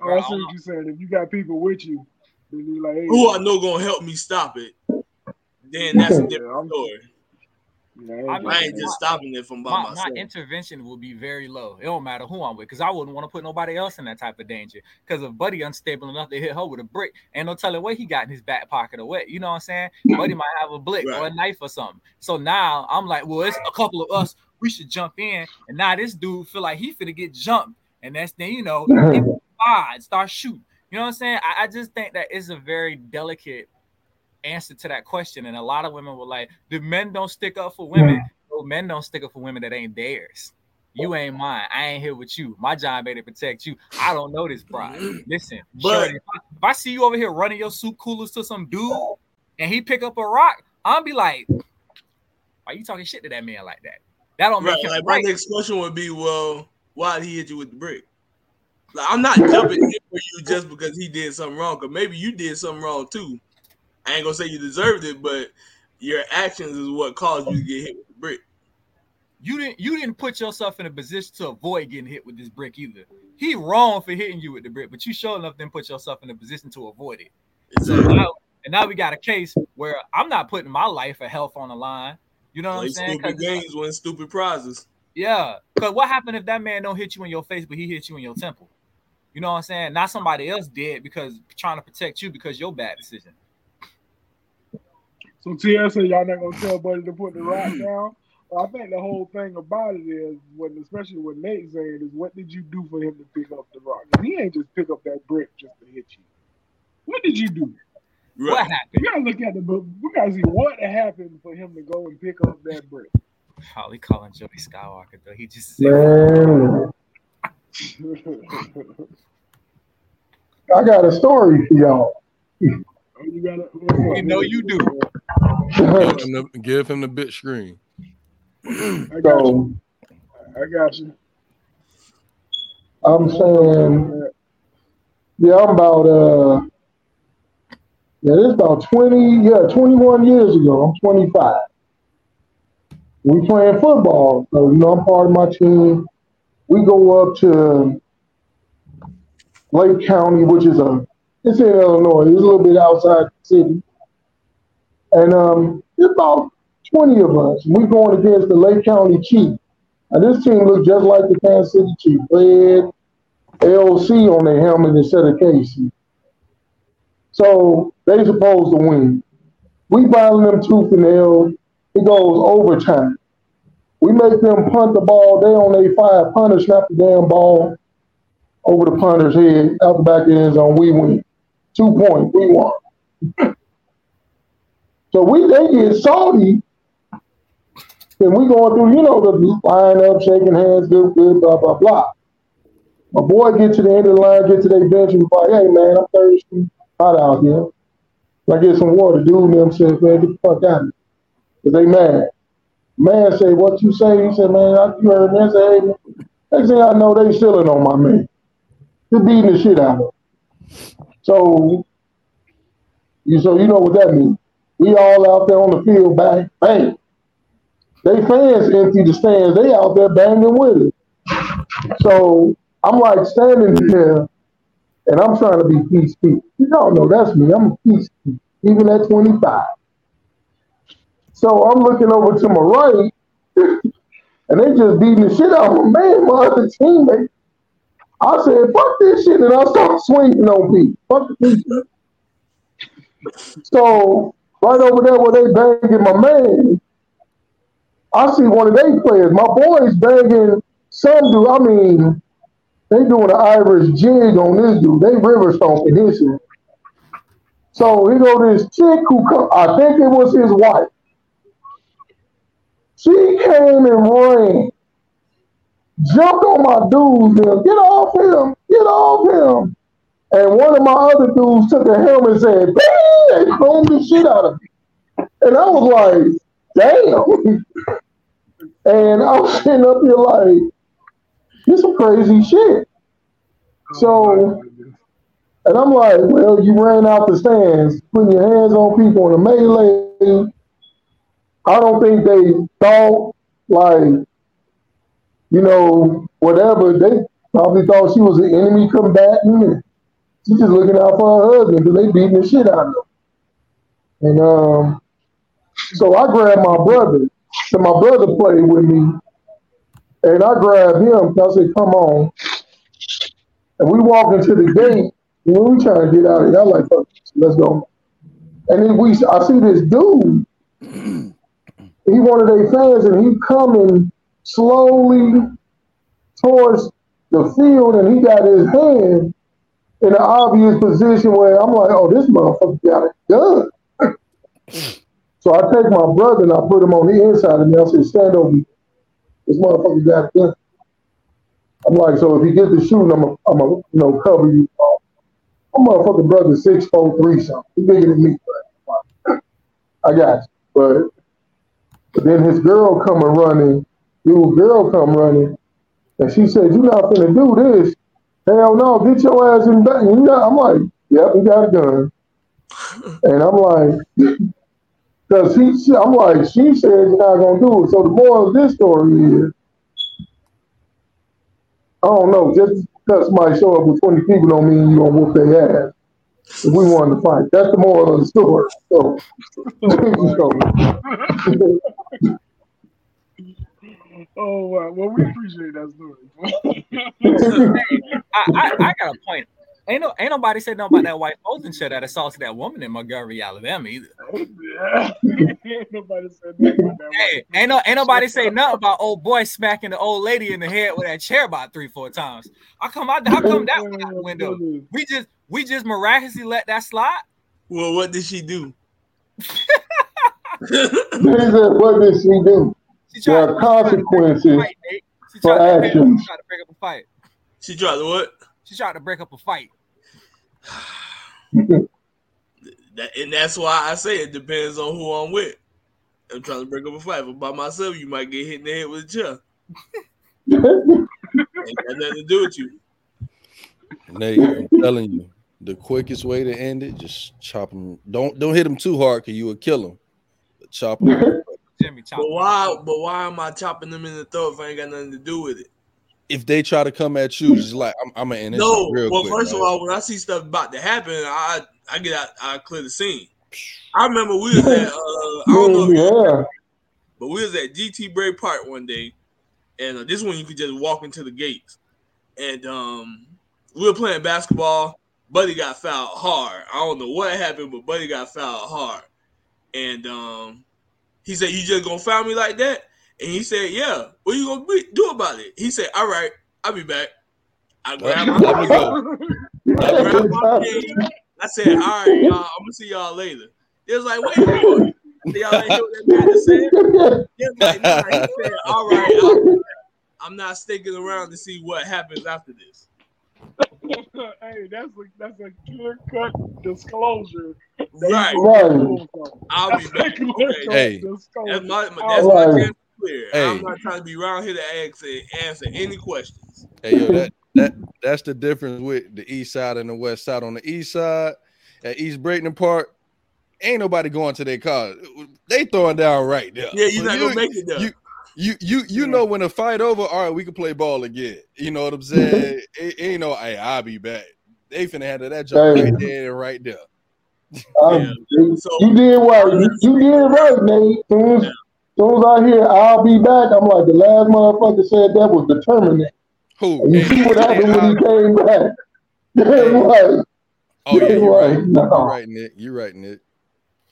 Oh, I see what you're saying. If you got people with you, then you like, hey, Who I know gonna help me stop it, then that's a different story. Yeah, I I, ain't just stopping it from by my, my intervention will be very low. It don't matter who I'm with, because I wouldn't want to put nobody else in that type of danger. Because if Buddy unstable enough to hit her with a brick, ain't no telling what he got in his back pocket or what. You know what I'm saying? Buddy might have a blick or a knife or something. So now I'm like, well, it's a couple of us. We should jump in. And now this dude feel like he finna get jumped, and that's then you know, five, start shooting. You know what I'm saying? I, I just think that is a very delicate answer to that question. And a lot of women were like, the men don't stick up for women. No, men don't stick up for women that ain't theirs. You ain't mine. I ain't here with you. My job ain't to protect you. I don't know this bride. Listen, But- shorty, if, I, if I see you over here running your soup coolers to some dude and he pick up a rock, I'll be like, why you talking shit to that man like that? That don't make Right, him like right. my next question would be, well, why did he hit you with the brick? Like, I'm not jumping in for you just because he did something wrong, because maybe you did something wrong too. I ain't gonna say you deserved it, but your actions is what caused you to get hit with the brick. You didn't you didn't put yourself in a position to avoid getting hit with this brick either. He wrong for hitting you with the brick, but you sure enough didn't put yourself in a position to avoid it. So now, and now we got a case where I'm not putting my life or health on the line. You know what Play I'm saying? stupid 'Cause it's like- games, win stupid prizes. yeah. Because what happened if that man don't hit you in your face, but he hit you in your temple? You know what I'm saying? Not somebody else did because trying to protect you because your bad decision. So TL said y'all not gonna tell Buddy to put the rock mm. down. Well, I think the whole thing about it is, when especially what Nate saying is, what did you do for him to pick up the rock? 'Cause he ain't just pick up that brick just to hit you. What did you do? What happened? We gotta look at the book. We gotta see what happened for him to go and pick up that brick. Holly calling Jody Skywalker though. He just said, I got a story for y'all. Oh, you gotta, we know you do. Give, him the, give him the bit screen. I got So you. I got you. I'm saying, yeah, I'm about uh, yeah, this about 20, yeah, 21 years ago. I'm 25. We playing football, so you know I'm part of my team. We go up to Lake County, which is a it's in Illinois. It's a little bit outside the city, and um, about 20 of us. we're going against the Lake County Chiefs. And this team looks just like the Kansas City Chiefs. Red LC on their helmet instead of KC. So they supposed to win. We battling them tooth and nail. It goes overtime. We make them punt the ball. They on their five. Punter snap the damn ball over the punter's head out the back of the end zone. We win. Two points. We won. so we they get salty. And we going through, you know, the line up, shaking hands, good, good, blah, blah, blah. My boy get to the end of the line, get to their bench, and like, hey man, I'm thirsty, hot out here. I get some water. Dude them said, man, get the fuck out of here. Cause they mad. Man say, what you say? He said, man, I, you heard. I said, hey, man. Next thing I know, they stealing on my man. They're beating the shit out of him. So, you so you know what that means. We all out there on the field, bang, bang. They fans empty the stands. They out there banging with it. So I'm like standing there, and I'm trying to be peace peace. You don't know that's me. I'm a peace peace, even at 25. So I'm looking over to my right, and they just beating the shit out of my man, my other teammate. I said, "Fuck this shit," and I start swinging on people. Fuck this shit. So right over there where they banging my man, I see one of their players. My boys banging some dude. I mean, they doing an Irish jig on this dude. They river stomping his shit. So he go this chick who come, I think it was his wife. She came and ran, jumped on my dude, man, get off him, get off him. And one of my other dudes took a helmet and said, bang, and thrown the shit out of me. And I was like, damn. and I was sitting up here like, this is crazy shit. So, and I'm like, well, you ran out the stands, putting your hands on people in a melee. I don't think they thought like, you know, whatever. They probably thought she was an enemy combatant. She's just looking out for her husband because they beating the shit out of her. And um, so I grabbed my brother. So my brother played with me. And I grabbed him. I said, come on. And we walk into the gate. We trying to get out of here. I'm like, let's go. And then we, I see this dude. He one of their fans, and he coming slowly towards the field, and he got his hand in an obvious position where I'm like, oh, this motherfucker got a gun. so I take my brother and I put him on the inside of me. I said, stand over here. This motherfucker got a gun. I'm like, so if he gets the shooting, I'm gonna, you know, cover you. My motherfucking brother six four three something. He's bigger than me. I got you. But, but then his girl come running, dude, girl come running, and she said, "You not gonna do this." Hell no, get your ass in back. You know, I'm like, yep, he got a gun. and I'm like, because he, she, I'm like, she said you're not gonna do it. So the moral of this story is, I don't know, just because somebody show up with 20 people don't mean you gonna whoop their ass. If we wanted to fight, that's the moral of the story. So, so Oh wow. Well, we appreciate that story. I, I, I got a point. Ain't no ain't nobody said nothing about that white Bolton shit that assaulted that woman in Montgomery, Alabama either. yeah. ain't nobody said nothing about that. Hey, ain't no ain't nobody say nothing about old boy smacking the old lady in the head with that chair about three, four times. I come out. I how come that went out the window? We just we just miraculously let that slide. Well, what did she do? What did she do? She There tried are consequences fight, Nate. She for to, actions. she tried to break up a fight. She tried to what? She tried to break up a fight. That, and that's why I say it depends on who I'm with. I'm trying to break up a fight. If I'm by myself, you might get hit in the head with a chair. Ain't got nothing to do with you. Nate, I'm telling you, the quickest way to end it, just chop him. Don't don't hit him too hard, cause you will kill him. But chop him. Jimmy chop. But why? But why am I chopping them in the throat if I ain't got nothing to do with it? if they try to come at you, just like I'm, I'm gonna end this No. real Well, quick. first man. of all, when I see stuff about to happen, I I get out, I clear the scene. I remember we was at uh, I don't know if you yeah. But we was at GT Bray Park one day, and uh, this one you could just walk into the gates. And um, we were playing basketball. Buddy got fouled hard. I don't know what happened, but Buddy got fouled hard. And um, he said, "You just gonna find me like that?" And he said, "Yeah. What you gonna be, do about it?" He said, "All right, I'll be back." I grabbed my, go. I grabbed my. I said, "All right, y'all. I'm gonna see y'all later." It was like, "Wait a minute." Y'all ain't hear what that man just said? He was like, nah. He said, all right, I'm not sticking around to see what happens after this. hey, that's a that's a clear cut disclosure. Right. Right. I'll be back. Okay. Hey. That's my, that's my Right. chance clear. Hey. I'm not trying to be around here to ask answer any questions. Hey yo, that that that's the difference with the east side and the west side. On the east side, at East Brayton Park, ain't nobody going to their car. They throwing down right there. Yeah, you're But not you- gonna make it though. You you you you know when the fight over, all right, we can play ball again. You know what I'm saying? it, it ain't no, hey, I'll be back. They finna handle that job Hey. right there right there. Um, So you did right. You, you did right, Nate. Soon as, soon as I hear I'll be back, I'm like the last motherfucker said that was determined. Who? And you see what happened when he came back. Damn right. Oh yeah, Damn you're right. right. No. You're right, Nick. You're right, Nick.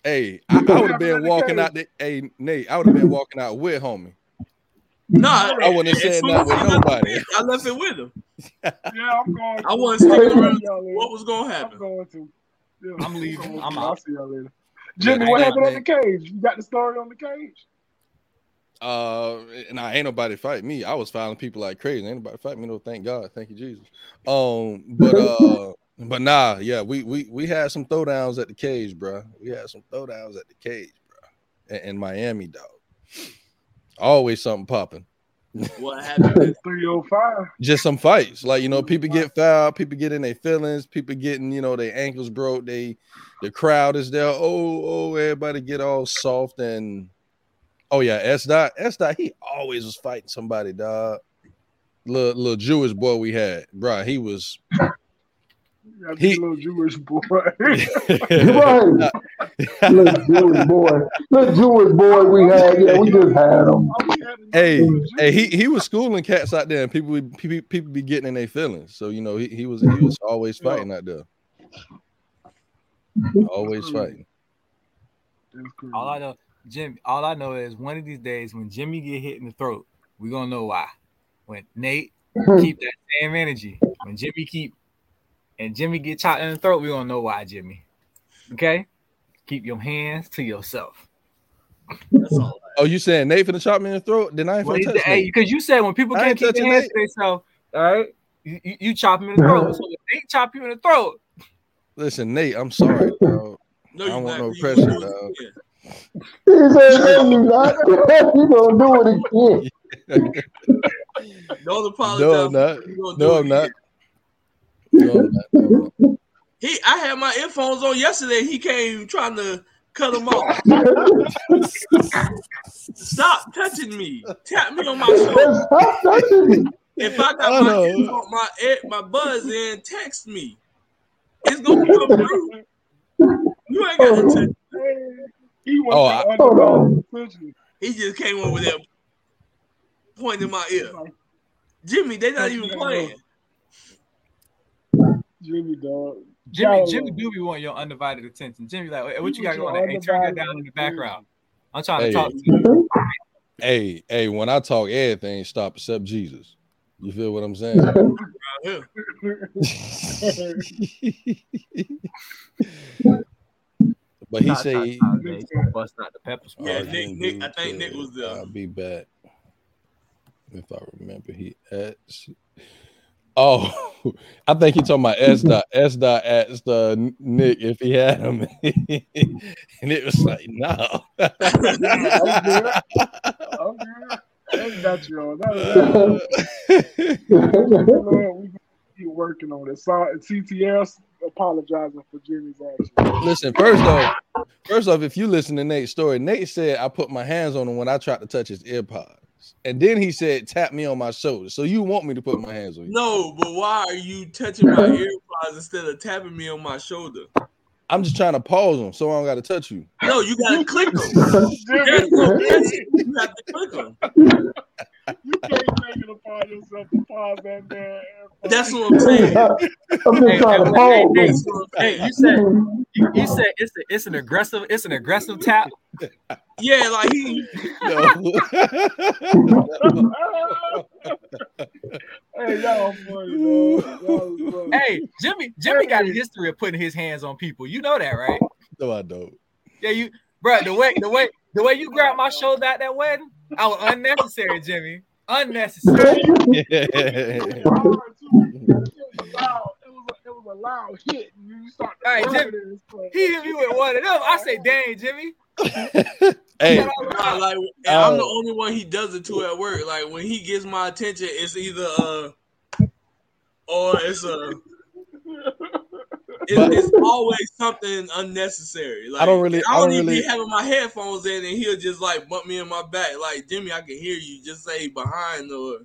Hey, I, I would have been walking out. The, hey, Nate, I would have been walking out with homie. No, I wouldn't have as said soon nothing as with nobody. the I left it with him. Yeah, I'm going. To. I wasn't sticking around. Y'all. What was gonna happen? I'm going to. Yeah. I'm leaving. I'm I'll see y'all later. Jimmy, Yeah, what happened ain't- on the cage? You got the story on the cage? Uh, and I ain't nobody fight me. I was filing people like crazy. Ain't nobody fight me. No, thank God. Thank you, Jesus. Um, but uh, but nah, yeah, we we we had some throwdowns at the cage, bro. We had some throwdowns at the cage, bro, in, in Miami, dog. Always something popping. What happened? 305. Just some fights, like you know, oh people get fouled, people get in their feelings, people getting you know their ankles broke. They, the crowd is there. Oh, oh, everybody get all soft and oh yeah, S dot S dot. He always was fighting somebody, dog. Little little Jewish boy we had, bro. He was Yeah, He- little Jewish boy. Right. Little Jewish boy. Little Jewish boy we had. Yeah, we just had him. hey, hey, he he was schooling cats out there, and people would- people people be getting in their feelings. So you know, he, he was he was always fighting out there. Always fighting. All I know, Jim. All I know is one of these days when Jimmy get hit in the throat, we gonna know why. When Nate hmm. keep that same energy, when Jimmy keep and Jimmy get shot in the throat, we gonna know why, Jimmy. Okay, keep your hands to yourself. Oh, you saying Nate finna chop me in the throat? Then I ain't Well, finna touch hey, because you said when people I can't keep their touching hands Nate. to themselves, all right, you, you, you chop him in the throat. So if Nate chop you in the throat, Listen, Nate, I'm sorry, dog. No, I don't want no pressure, gonna dog. it. He said, no, you not. You gonna do it again. Don't apologize. No, I'm not. You gonna do No, I'm not. No, I'm not. No, I'm. He, I had my earphones on yesterday. He came trying to cut them off. Stop touching me. Tap me on my shoulder. Stop touching me. If I got I my earphone- my my buzz in, text me. It's gonna come through. You ain't got to oh. touch. He Oh, I- Hold underdog on. He just came over there, pointing my ear. Jimmy, they not even playing. Jimmy dog. Jimmy, Y'all Jimmy love do be wanting your undivided attention. Jimmy, like, "Hey, what you got going on? Hey, turn that down in the background. I'm trying to Hey. talk to you. Hey, hey, when I talk, everything stop except Jesus. You feel what I'm saying? But he Nah, say, nah, nah, man, bust out the pepper spray. Yeah, Nick- Nick- I think Nick was there. I'll be back if I remember. He asked. Oh, I think he talking about S dot S dot asked uh, Nick if he had him, and it was like no. I'm good. I'm good. That's not you. That's Lord, we keep working on it. So, CTS apologizing for Jimmy's action. Listen, first off, first off, if you listen to Nate's story, Nate said I put my hands on him when I tried to touch his earpods, and then he said tap me on my shoulder. So you want me to put my hands on you? No, but why are you touching my earpods instead of tapping me on my shoulder? I'm just trying to pause them so I don't got to touch you. No, you gotta click them. There's no pressing. You have to click them. You can't make it upon yourself to pause that man. That's what I'm saying. I'm just Hey, trying to hey, pause hey, him. Hey, you said you, you said it's a, it's an aggressive it's an aggressive tap. Yeah, like he. Hey, y'all funny. Y'all funny. Hey, Jimmy Jimmy got a history of putting his hands on people. You know that, right? no, I don't. Yeah, you, bro. The way the way the way you grabbed my shoulder at that wedding, I was unnecessary, Jimmy. Unnecessary. It was a loud- it was a- it was a loud hit. You start All right, Jimmy. Jimmy. He hit me with one of them. I say, dang, Jimmy. Hey, Nah, like, and I'm the only one he does it to at work. Like when he gets my attention, it's either uh, or it's a. It's, it's always something unnecessary. Like I don't really- I I don't, don't even really- be having my headphones in, and he'll just like bump me in my back. Like Jimmy, I can hear you. Just say behind or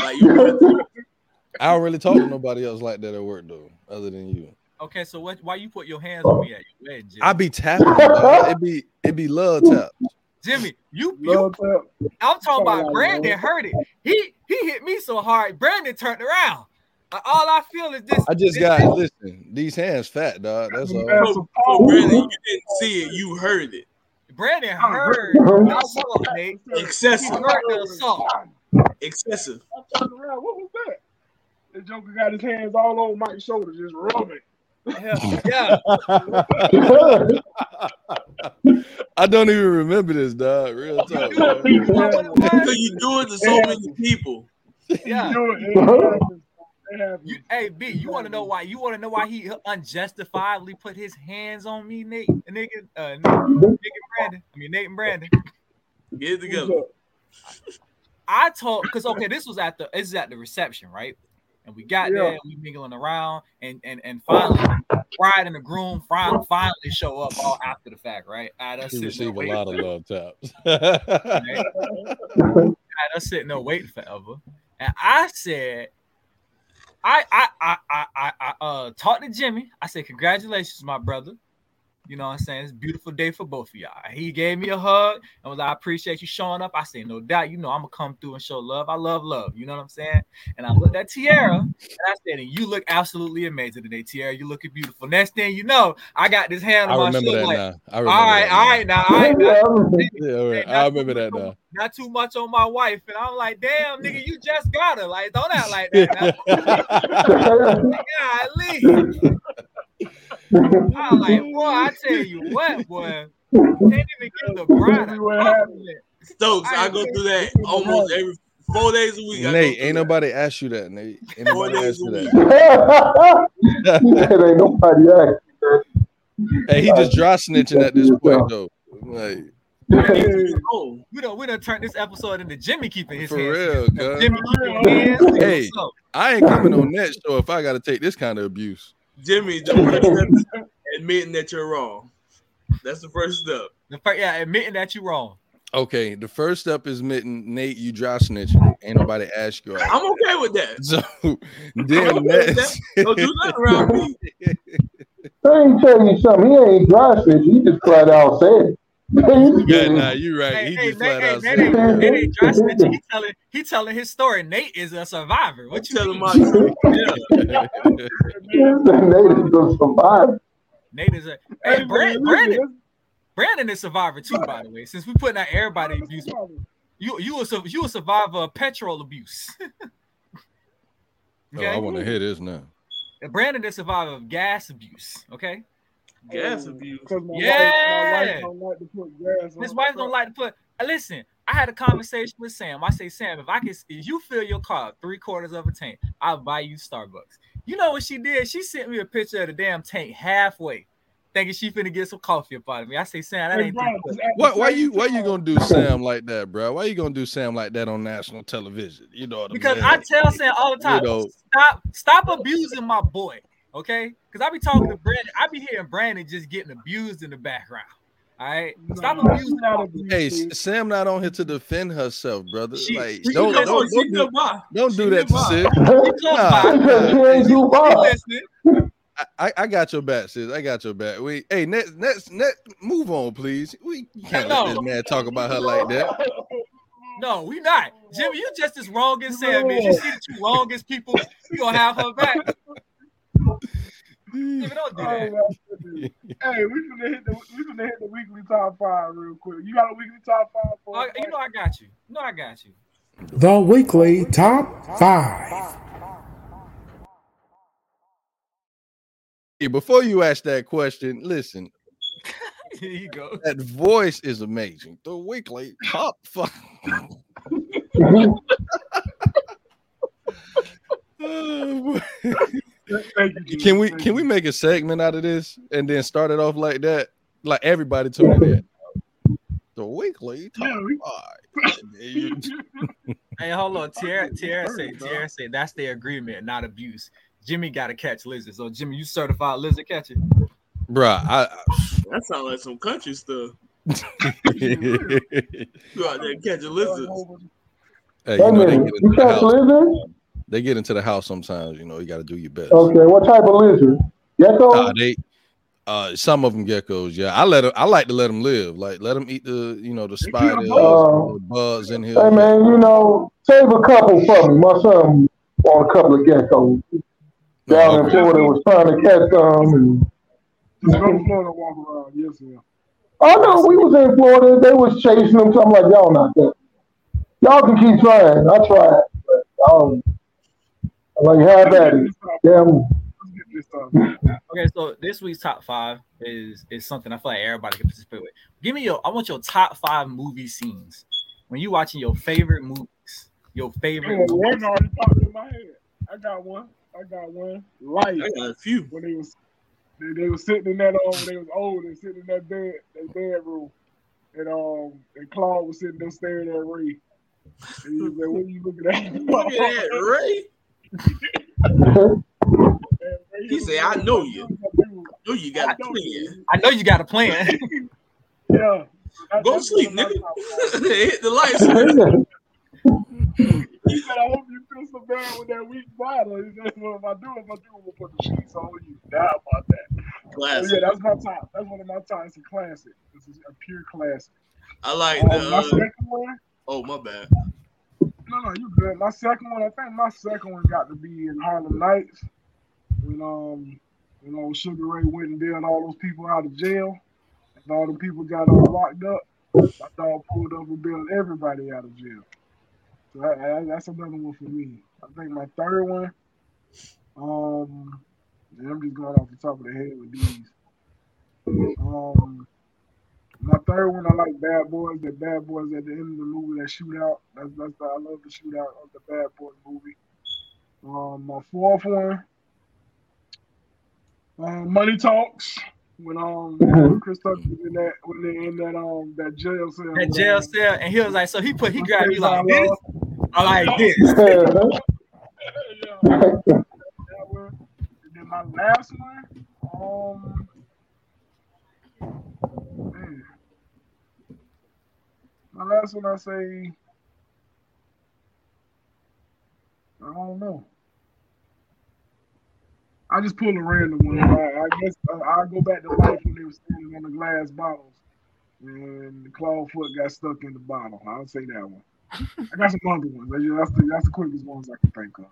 like you. I don't really talk to nobody else like that at work though, other than you. Okay, so what? Why you put your hands on me at your wedding, Jimmy? I be tapping, dog. it be it be love tap. Jimmy, you, you I'm talking about Brandon that. heard it. He he hit me so hard, Brandon turned around. All I feel is this. I just this- got listen. These hands fat, dog. That's all. That's So, a so oh, pause. Brandon, you didn't see it. You heard it. Brandon oh, heard the assault, Nate. He Excessive. heard the assault. Excessive. I turned around. What was that? The Joker got his hands all over Mike's shoulder, just rubbing. Yeah. I don't even remember this, dog. Real talk. man. Because you do it to so many people. Yeah. Do it, it happens. It happens. You, hey B, you want to know why? You want to know why he unjustifiably put his hands on me, Nate, nigga, uh, Nate, Nate and Brandon. I mean Nate and Brandon. Get it together. I told because okay, this was at the this is at the reception, right? And we got Yeah. there, we mingling around, and and and finally, bride and the groom finally, finally show up all after the fact, right? I us He sitting there received a waiting lot of love taps. had us sitting there waiting forever. And I said, I I I I I, uh talked to Jimmy. I said, Congratulations, my brother. You know what I'm saying? It's a beautiful day for both of y'all. He gave me a hug and was like, I appreciate you showing up. I said, No doubt, you know, I'm gonna come through and show love. I love love. You know what I'm saying? And I looked at Tierra and I said, and you look absolutely amazing today, Tierra. You looking beautiful. Next thing you know, I got this hand I on my shoulder. that Like, now. I all remember right, that all right, now, all right, now. Yeah, all right. I remember that now. Not too much on my wife, and I'm like, damn, nigga, you just got her. Like, don't act like that. now. Golly. I'm like, boy, I tell you what, boy, can't even give the bride. Stokes, I go through that almost every four days a week. I Nate, through ain't that. nobody asked you that, Nate. Ain't Four nobody days asked a you week. that. he ain't nobody asked. Hey, he just dry snitching at this point though. Like Oh, We don't we done turn this episode into Jimmy keeping his for hands. real, cuz. Jimmy keeping hands. Hey, I ain't coming on that show if I gotta take this kind of abuse. Jimmy, the first step is admitting that you're wrong. That's the first step. the first, yeah, admitting that you're wrong. Okay, the first step is admitting Nate, you dry snitching. Ain't nobody asked you. I'm okay with that. So I'm then okay that. Don't do nothing around me. Let me tell you something. He ain't dry snitch. He just flat out said. yeah, nah, you're right. Hey, He hey, just Nate, flat hey, out Nate, said, ain't- Nate ain't dry snitching. He telling he telling his story. Nate is a survivor. What you telling mean? my truth. Yeah. Nate is a survivor. Nate is a hey, Brand, Brandon. Brandon is survivor too, by the way. Since we putting out everybody abuse, you you a you a survivor of petrol abuse. Oh, I want to hear this now. Brandon is a survivor of gas abuse. Okay. Gas abuse. Because my, Yeah. wife, my wife don't like to put gas on His wife truck. don't like to put. uh, Listen, I had a conversation with Sam. I say, Sam, if I can, if you fill your car three quarters of a tank, I'll buy you Starbucks. You know what she did? She sent me a picture of the damn tank halfway, thinking she finna get some coffee up out of me. I say, Sam, that Hey, ain't bro, too 'cause quick. What? Why you? Why you gonna do Sam like that, bro? Why you gonna do Sam like that on national television? You know what because I I tell Sam all the time, You know. stop, stop abusing my boy. Okay, because I be talking to Brandon, I be hearing Brandon just getting abused in the background. All right, stop Nah, abusing she's not my Hey, Sam not on here to defend herself, brother. She- like, she don't oh, don't she don't do, nearby. don't She do that to nearby. Sid. Nah, by. Because she ain't too He far. listening. I, I got your back, sis. I got your back. We hey, next next next move on, please. We can't let this man talk about her like that. No, we not. Jimmy, you just as wrong as Sam is. You see the two wrongest people, you gonna have her back. Jimmy, don't do that. hey, we finna hit the we finna hit the weekly top five real quick. You got a weekly top five for Oh, us? you know I got you. You know I got you. The weekly top five. Hey, before you ask that question, listen, Here you go. that voice is amazing. The weekly top five. Oh, boy. Thank you, Jimmy. can we can we make a segment out of this and then start it off like that? Like everybody tuning in. The weekly top Yeah, we- five. And then you- Hey, hold on. Tierra, Tierra say, Tierra say that's the agreement, not abuse. Jimmy got to catch lizards. So Jimmy, you certified lizard catcher. Bruh, I, That sounds like some country stuff. I Go out there and catch a lizard. hey, you know they get into the catch house. Lizards? They get into the house sometimes. You know, you got to do your best. Okay, what type of lizard? Gecko? Nah, they, uh, some of them geckos. Yeah, I let 'em- I like to let them live. Like let them eat the, you know, the spiders, Oh. the bugs in here. Hey man, you know, save a couple for me. My son bought a couple of geckos down in okay. Florida. Was trying to catch them. And Just go Florida walk around. Yes, sir. oh no, we was in Florida. They was chasing them. So I'm like, y'all not that. Y'all can keep trying. I tried. But y'all, I'm like, have at it. Damn. Okay, so this week's top five is is something I feel like everybody can participate with. Give me your I want your top five movie scenes when you watching your favorite movies. Your favorite Yeah, movies. one already popped in my head. I got one. I got one. Life. I got a few. When they was they, they was sitting in that um when they was old and sitting in that bed that bedroom. And um and Claude was sitting there staring at Ray. And he was like, What are you looking at? Look at that, Ray. He said, I know you. I know you got a plan. I know you got a plan. Yeah. Go sleep, nigga. Hit the lights. He said, I hope you feel so bad with that weak bottle. He said, What if I do? If I do, I'm gonna put the sheets on you. Now about that. Classic. So, yeah, that's my top. That's one of my top. It's a classic. This is a pure classic. I like Um, the. my Uh, second one. oh my bad. No, no, you good. My second one, I think my second one got to be in Harlem Nights. When um, you know, Sugar Ray went and bailed all those people out of jail, and all the people got all locked up. My dog pulled up and bailed everybody out of jail. So that, that- that's another one for me. I think my third one, um, I'm just going off the top of the head with these. Um, my third one, I like Bad Boys. The Bad Boys at the end of the movie, that shootout. That's that's the, I love the shootout of the Bad Boys movie. Um, my fourth one, um, Money Talks. When um Chris Tucker was in that when they in that um that jail cell. that jail cell, and he was like, so he put he grabbed you like I this. love- I like this. That. And then my last one, um, man. My last one, I say, I don't know. I just pull a random one. I, I guess I'll go back to life when they were standing on the glass bottles, and the claw foot got stuck in the bottle. I'll say that one. I got some other ones. That's the that's the quickest ones I can think of.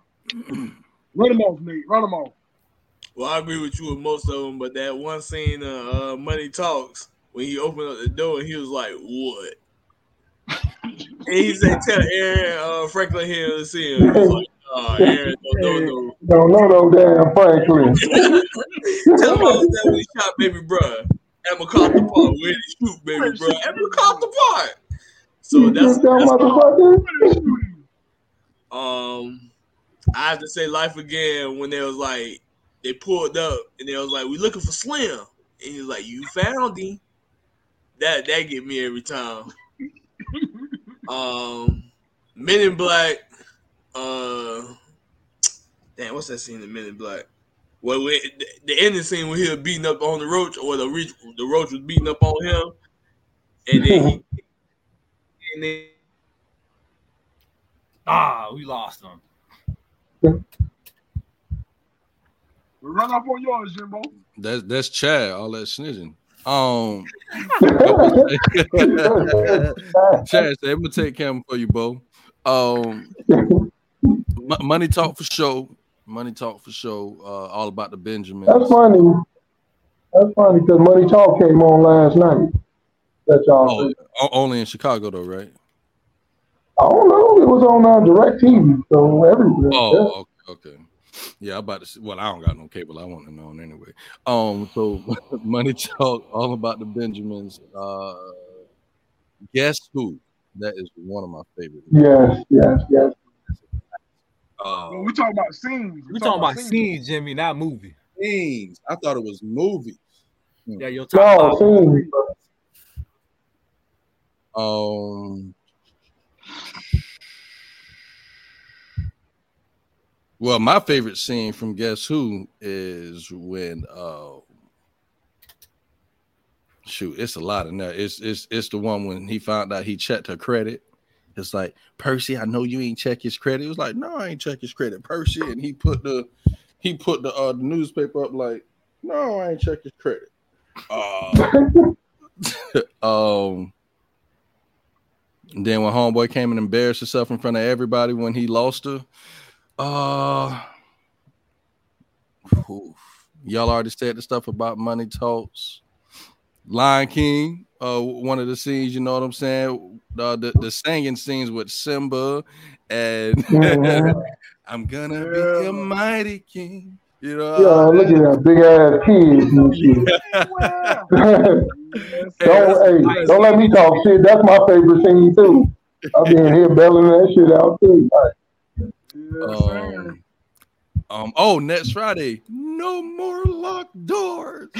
Run them off, Nate. Run them off. Well, I agree with you with most of them, but that one scene, uh, uh Money Talks, when he opened up the door he was like, "What?" And he said, "Tell Aaron uh, Franklin here to see him." Like, "Oh, Aaron don't know no." Don't know no damn Franklin. Tell him I was there when he shot baby bruh at MacArthur Park. Where did he shoot baby bruh? At MacArthur Park. So that's, That that's motherfucker. um I have to say life again when they was like they pulled up and they was like, We looking for Slim. And he was like, You found him. That that get me every time. Um Men in Black, uh damn, what's that scene in Men in Black? Well, we, the, the ending scene where he was beating up on the roach, or the roach, the roach was beating up on him, and then he, and then Ah, we lost him. We run up on yours, Jimbo. That's that's Chad. All that snitching. Um, Chad said, "I'm gonna take camera for you, Bo." Um, Mo- money talk for show. Money talk for show. Uh, all about the Benjamin. That's funny. That's funny because Money Talk came on last night. That y'all. Oh, only in Chicago though, right? I don't know. It was on uh, DirecTV, so everywhere. Oh, okay, okay. Yeah, I'm about to. Well, I don't got no cable. I want to know anyway. Um, so money talk all about the Benjamins. Uh, guess who? That is one of my favorites. Yes, yes, yes. Uh, Well, we talking about scenes. We talking about scenes, Jimmy, not movie. scenes. I thought it was movies. Yeah, your top No, five. scenes. Um. Well, my favorite scene from Guess Who is when uh shoot, it's a lot in there. It's it's it's the one when he found out he checked her credit. It's like Percy, I know you ain't check his credit. It was like, no, I ain't check his credit, Percy. And he put the he put the uh the newspaper up like, no, I ain't check his credit. Uh, um then when homeboy came and embarrassed himself in front of everybody when he lost her, uh, oof. y'all already said the stuff about money talks. Lion King, uh, one of the scenes, you know what I'm saying? Uh, the the singing scenes with Simba and. I'm gonna be a mighty king. You know, Yeah, look at that big ass kids and shit. don't hey, don't let me talk shit. That's my favorite scene too. I've been here belling that shit out too. Um, um, oh, next Friday, no more locked doors.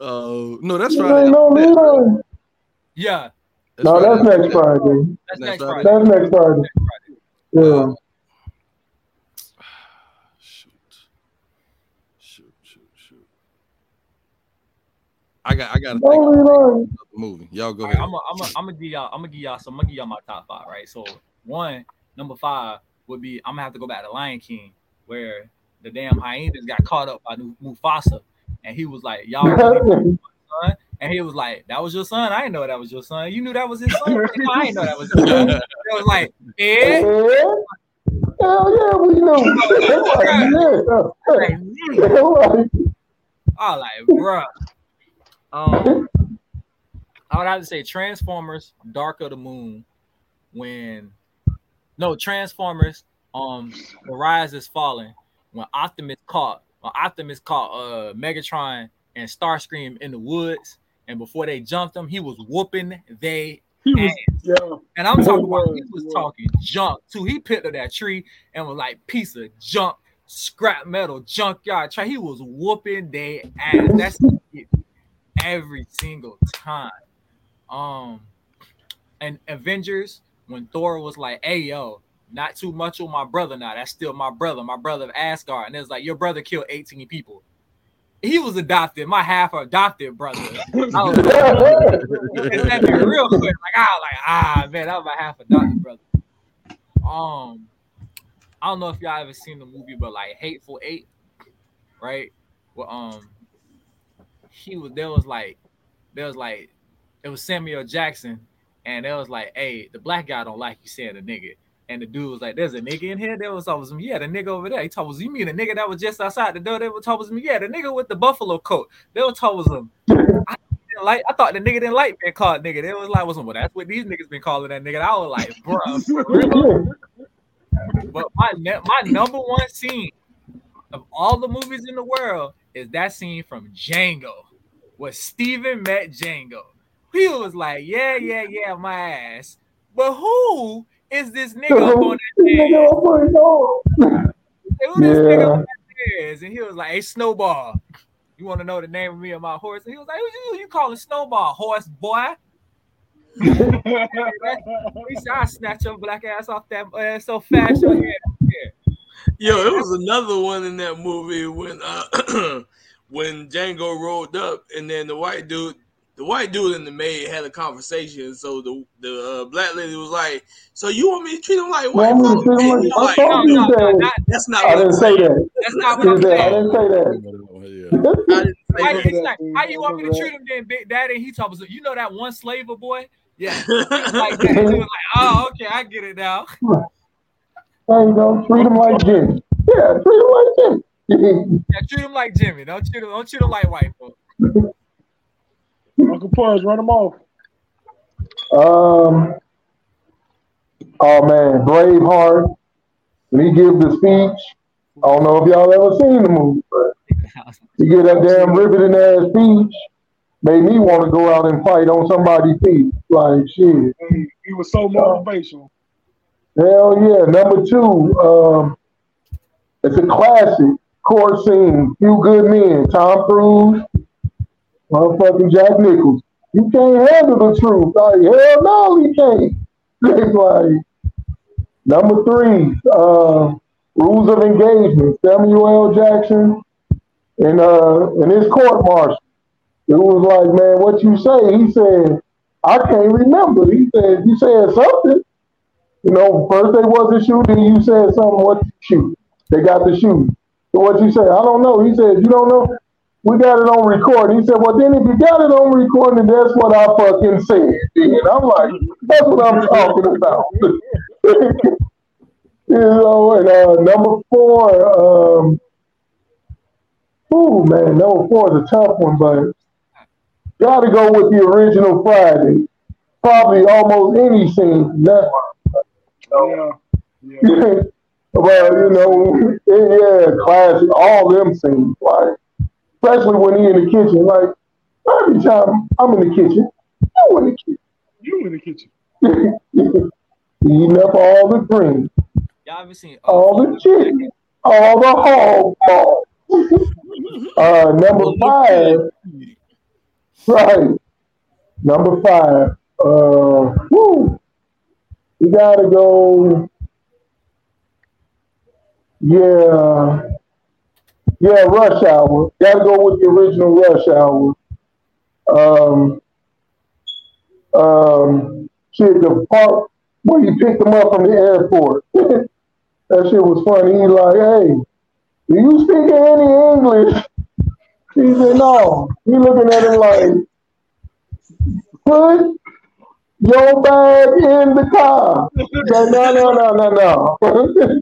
Oh no, that's Friday. No, no, Yeah. no, that's next Friday. That's Next next Friday. Friday. That's next Friday. Yeah. I got I got to think no, of movie. Y'all go ahead. I'm gonna I'm gonna give y'all I'm gonna give y'all some I'm gonna give y'all my top five, right? So one, number five would be I'm gonna have to go back to Lion King, where the damn hyenas got caught up by Nu- Mufasa, and he was like, "Y'all," son? and he was like, "That was your son? I didn't know that was your son. You knew that was his son? no, I didn't know that was your son." It was like, "Eh." Hell yeah, we know. yeah. I like, bruh. Um, I would have to say Transformers: Dark of the Moon. When no Transformers, um, The Rise is Falling. When Optimus caught, when Optimus caught uh Megatron and Starscream in the woods, and before they jumped him, he was whooping they ass. Yeah. And I'm talking about he was talking junk too. He picked up that tree and was like piece of junk, scrap metal, junkyard. Try he was whooping their ass. That's every single time. Um, and Avengers when Thor was like, "Hey yo, not too much on my brother now. That's still my brother, my brother of Asgard." And it's like, "Your brother killed 18 people." He was adopted, my half adopted brother. I was like, It's that nigga real quick. Like I was like, ah man, that was my half adopted brother. Um, I don't know if y'all ever seen the movie, but like Hateful Eight, right? Well, um, he was there was like there was like it was Samuel Jackson, and there was like, hey, the black guy don't like you saying a nigga. And the dude was like, "There's a nigga in here." There was always him. Yeah, the nigga over there. He told us, "You mean the nigga that was just outside the door?" They were told me, "Yeah, the nigga with the buffalo coat." They were told him. I didn't like. I thought the nigga didn't like being called nigga. They was like, "Wasn't well? That's what these niggas been calling that nigga." I was like, "Bro." but my my number one scene of all the movies in the world is that scene from Django, where Steven met Django. He was like, "Yeah, yeah, yeah, my ass." But who is this nigga up on that stairs? Who this nigga on that stairs? And he was like, "Hey, Snowball, you want to know the name of me and my horse?" And he was like, "Who you, you calling Snowball, horse boy?" he said, "I snatch your black ass off that ass so fast your head." Yo, it was another one in that movie when uh when Django rolled up and then the white dude the white dude and the maid had a conversation. So the the uh, black lady was like, "So you want me to treat him like white Want me to folks?" treat him And he like- was I told you "No, no, that. not- That's not. I what didn't I'm say saying. that. That's not what I'm He said, I saying. didn't say that. Like, it's like, how you want me to treat him then, Big Daddy? He told us, you know that one slaver boy? Yeah. Like that. He was like, oh, okay, I get it now. There you go. Treat him like Jimmy. Yeah, treat him like Jimmy. Yeah, treat him like Jimmy. Don't treat him, don't treat him like white folks. Uncle Punch, run them off. Um. Oh man, Braveheart. When he gives the speech, I don't know if y'all ever seen the movie, but he give that damn riveting ass speech. Made me want to go out and fight on somebody's feet. Like shit. He, he was so motivational. Hell yeah. Number two, um, it's a classic court scene. Few good men. Tom Cruise, motherfucking Jack Nichols. You can't handle the truth. Like, hell no, he can't. Like number three, uh, rules of engagement. Samuel L. Jackson and uh in his court martial. It was like, man, what you say? He said, I can't remember. He said, you said something. You know, first they wasn't shooting, you said something, what shoot? They got the shooting. So what you say? I don't know. He said, you don't know? We got it on record. He said, well, then if you got it on record, then that's what I fucking said. And I'm like, that's what I'm talking about. you know, and uh, number four, um, man, number four is a tough one, but gotta go with the original Friday. probably almost any scene. That, Yeah. Yeah. well, you know, yeah, classic. All them scenes, like especially when he in the kitchen. Like every time I'm in the kitchen, you in the kitchen. You in the kitchen. Eating up all the greens, Y'all ever seen all the chicken, all the hog balls. Uh, number five, right? Number five. Uh, woo, we gotta go. Yeah, yeah, Rush Hour. Gotta go with the original Rush Hour. Um, um, shit, the park where you picked him up from the airport. that shit was funny. He like, hey, do you speak any English? He said, no. He looking at him like, put your bag in the car. He said, no, no, no, no, no.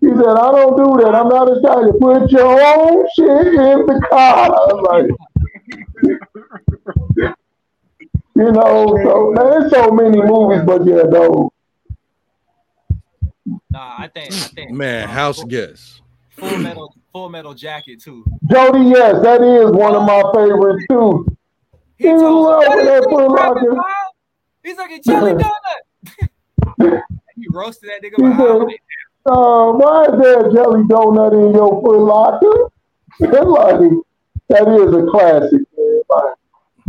he said, I don't do that. I'm not a child. Put your own shit in the car. I was like, you know, so there's so many movies, but yeah, though. Nah, I think I think Man, uh, house guest. Full Metal Full Metal Jacket too. Jody, yes, that is one of my favorites too. He in love with that Foot Locker. He's like a jelly donut. he roasted that nigga He behind uh, why is there a jelly donut in your Foot Locker? like, that is a classic. man. Like,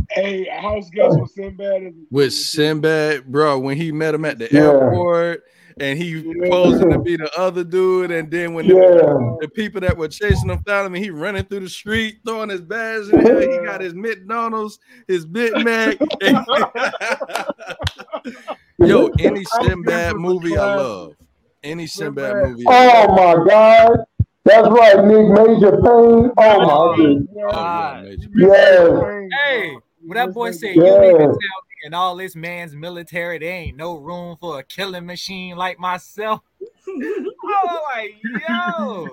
Hey, a house guest with Sinbad With Sinbad, bro, when he met him at the Yeah. airport and he posing to be the other dude, and then when the, Yeah. the people that were chasing him found him, and he running through the street throwing his bags in the air. He got his McDonald's, his Big Mac. Yo, any Sinbad movie I love. Any Sinbad movie. Oh my God. That's right, Nick Major Payne. Oh, oh my goodness. God. Oh, yes. Hey, when that boy said you mean to tell me in all this man's military, there ain't no room for a killing machine like myself. I was like, yo.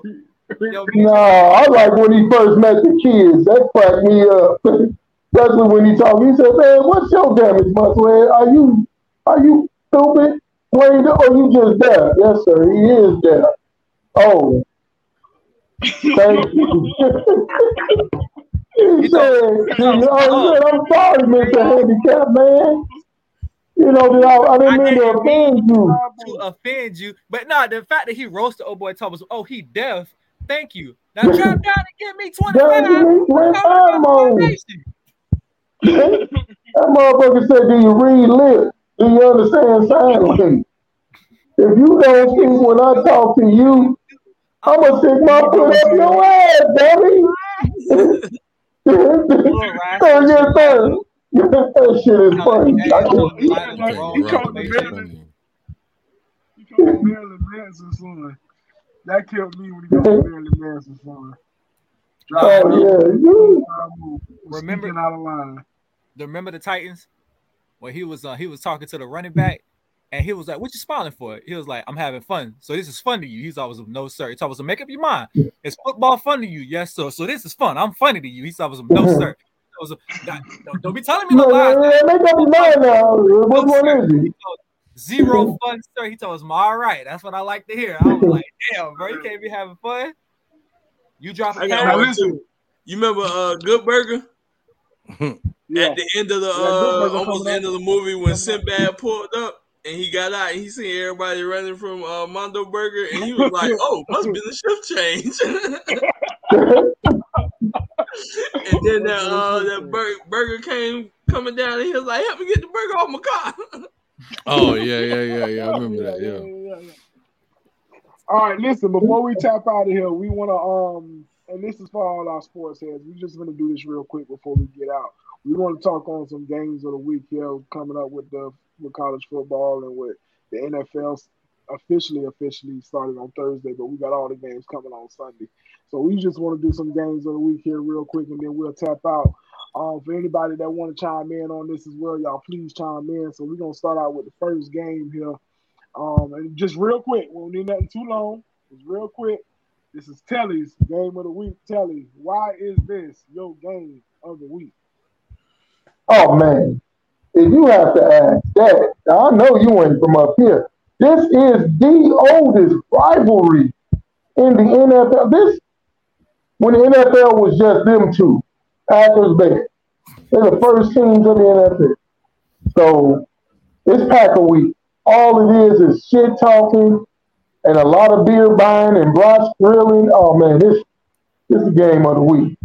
Yo, No, I like when he first met the kids. That cracked me up. Especially when he talked. He said, Man, what's your damage, Muswell? Are you are you stupid? Wait, or you just deaf? Yes, sir, he is deaf. Oh. Thank you. He said, he said, I'm sorry, Mr. Handicap Man. You know, I, I didn't mean to offend you. to offend you. But nah, the fact that he roasted old boy Thomas, oh, he deaf. Thank you. Now drop down and give me 25. Down, give me 25 more. That motherfucker said, Do you read lips? Do you understand sign language? If you don't speak when I talk to you, I'm gonna stick my foot up your ass, dummy. Oh, yes, sir. that shit is funny. I just- He called me Marilyn. He called me Marilyn son. That killed me when he called Marilyn Manson's son. Oh, yeah. Remember- out of line. The remember the Titans? When he was uh, he was talking to the running back, and he was like, "What you smiling for?" He was like, "I'm having fun." So this is fun to you. He's always no sir. He told us, "Make up your mind. Is football fun to you?" Yes, sir. So this is fun. I'm funny to you. He told us, "No sir." He told don't, don't be telling me no Yeah, lies. yeah, yeah, make up your mind now. Which one is he? Zero fun, sir. He told us, "All right, that's what I like to hear." I was like, "Damn, bro, you can't be having fun." You drop I a got camera. You remember uh Good Burger? At the end of the uh Burger almost coming end of the movie when Sinbad pulled up and he got out and he seen everybody running from uh Mondo Burger and he was like, Oh, must be the shift change. and then that uh that burger, burger came coming down and he was like, Help me get the burger off my car. Oh yeah, yeah, yeah, yeah. I remember that. Yeah. All right, listen. Before we tap out of here, we want to um, and this is for all our sports heads. We're just gonna do this real quick before we get out. We want to talk on some games of the week here coming up with the with college football and with the NFL officially officially started on Thursday, but we got all the games coming on Sunday. So we just want to do some games of the week here real quick, and then we'll tap out. Um, for anybody that want to chime in on this as well, y'all please chime in. So we're gonna start out with the first game here. Um, and just real quick, we don't need nothing too long. Real quick. This is Telly's game of the week. Telly, why is this your game of the week? Oh man. If you have to ask that, I know you ain't from up here. This is the oldest rivalry in the NFL. This when the NFL was just them two, Packers Bears. They're the first teams of the NFL. So it's Packer week. All it is is shit talking and a lot of beer buying and brats grilling. Oh man, this this is the game of the week.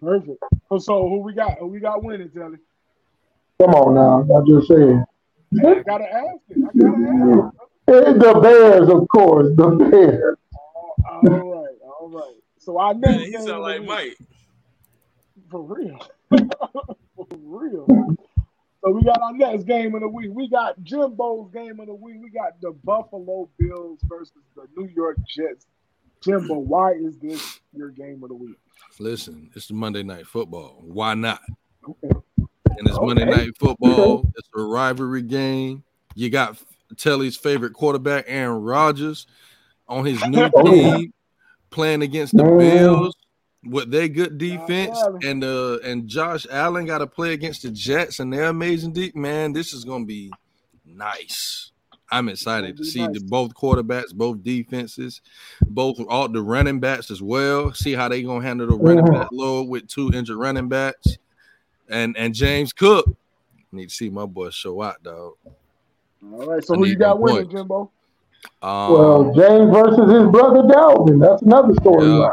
Perfect. So, who we got? Who we got winning, Telly? Come on now, I just said. I gotta ask it. I gotta ask. It's the Bears, of course. The Bears. All right, all right. So I know Man, he sound like Mike. for real. for real. So we got our next game of the week. We got Jimbo's game of the week. We got the Buffalo Bills versus the New York Jets. Jimbo, why is this your game of the week? Listen, it's the Monday Night Football. Why not? Okay. And it's Monday Night Football. It's a rivalry game. You got Telly's favorite quarterback, Aaron Rodgers, on his new Oh, team, playing against the. Bills with their good defense, and uh and Josh Allen got to play against the Jets and their amazing deep. Man, this is gonna be nice. I'm excited to see nice. the both quarterbacks, both defenses, both all the running backs as well. See how they gonna handle the running Mhm. back load with two injured running backs, and and James Cook. Need to see my boy show out, dog. All right. So I who you got my winning. Jimbo? Um, Well, James versus his brother Dalvin. That's another storyline.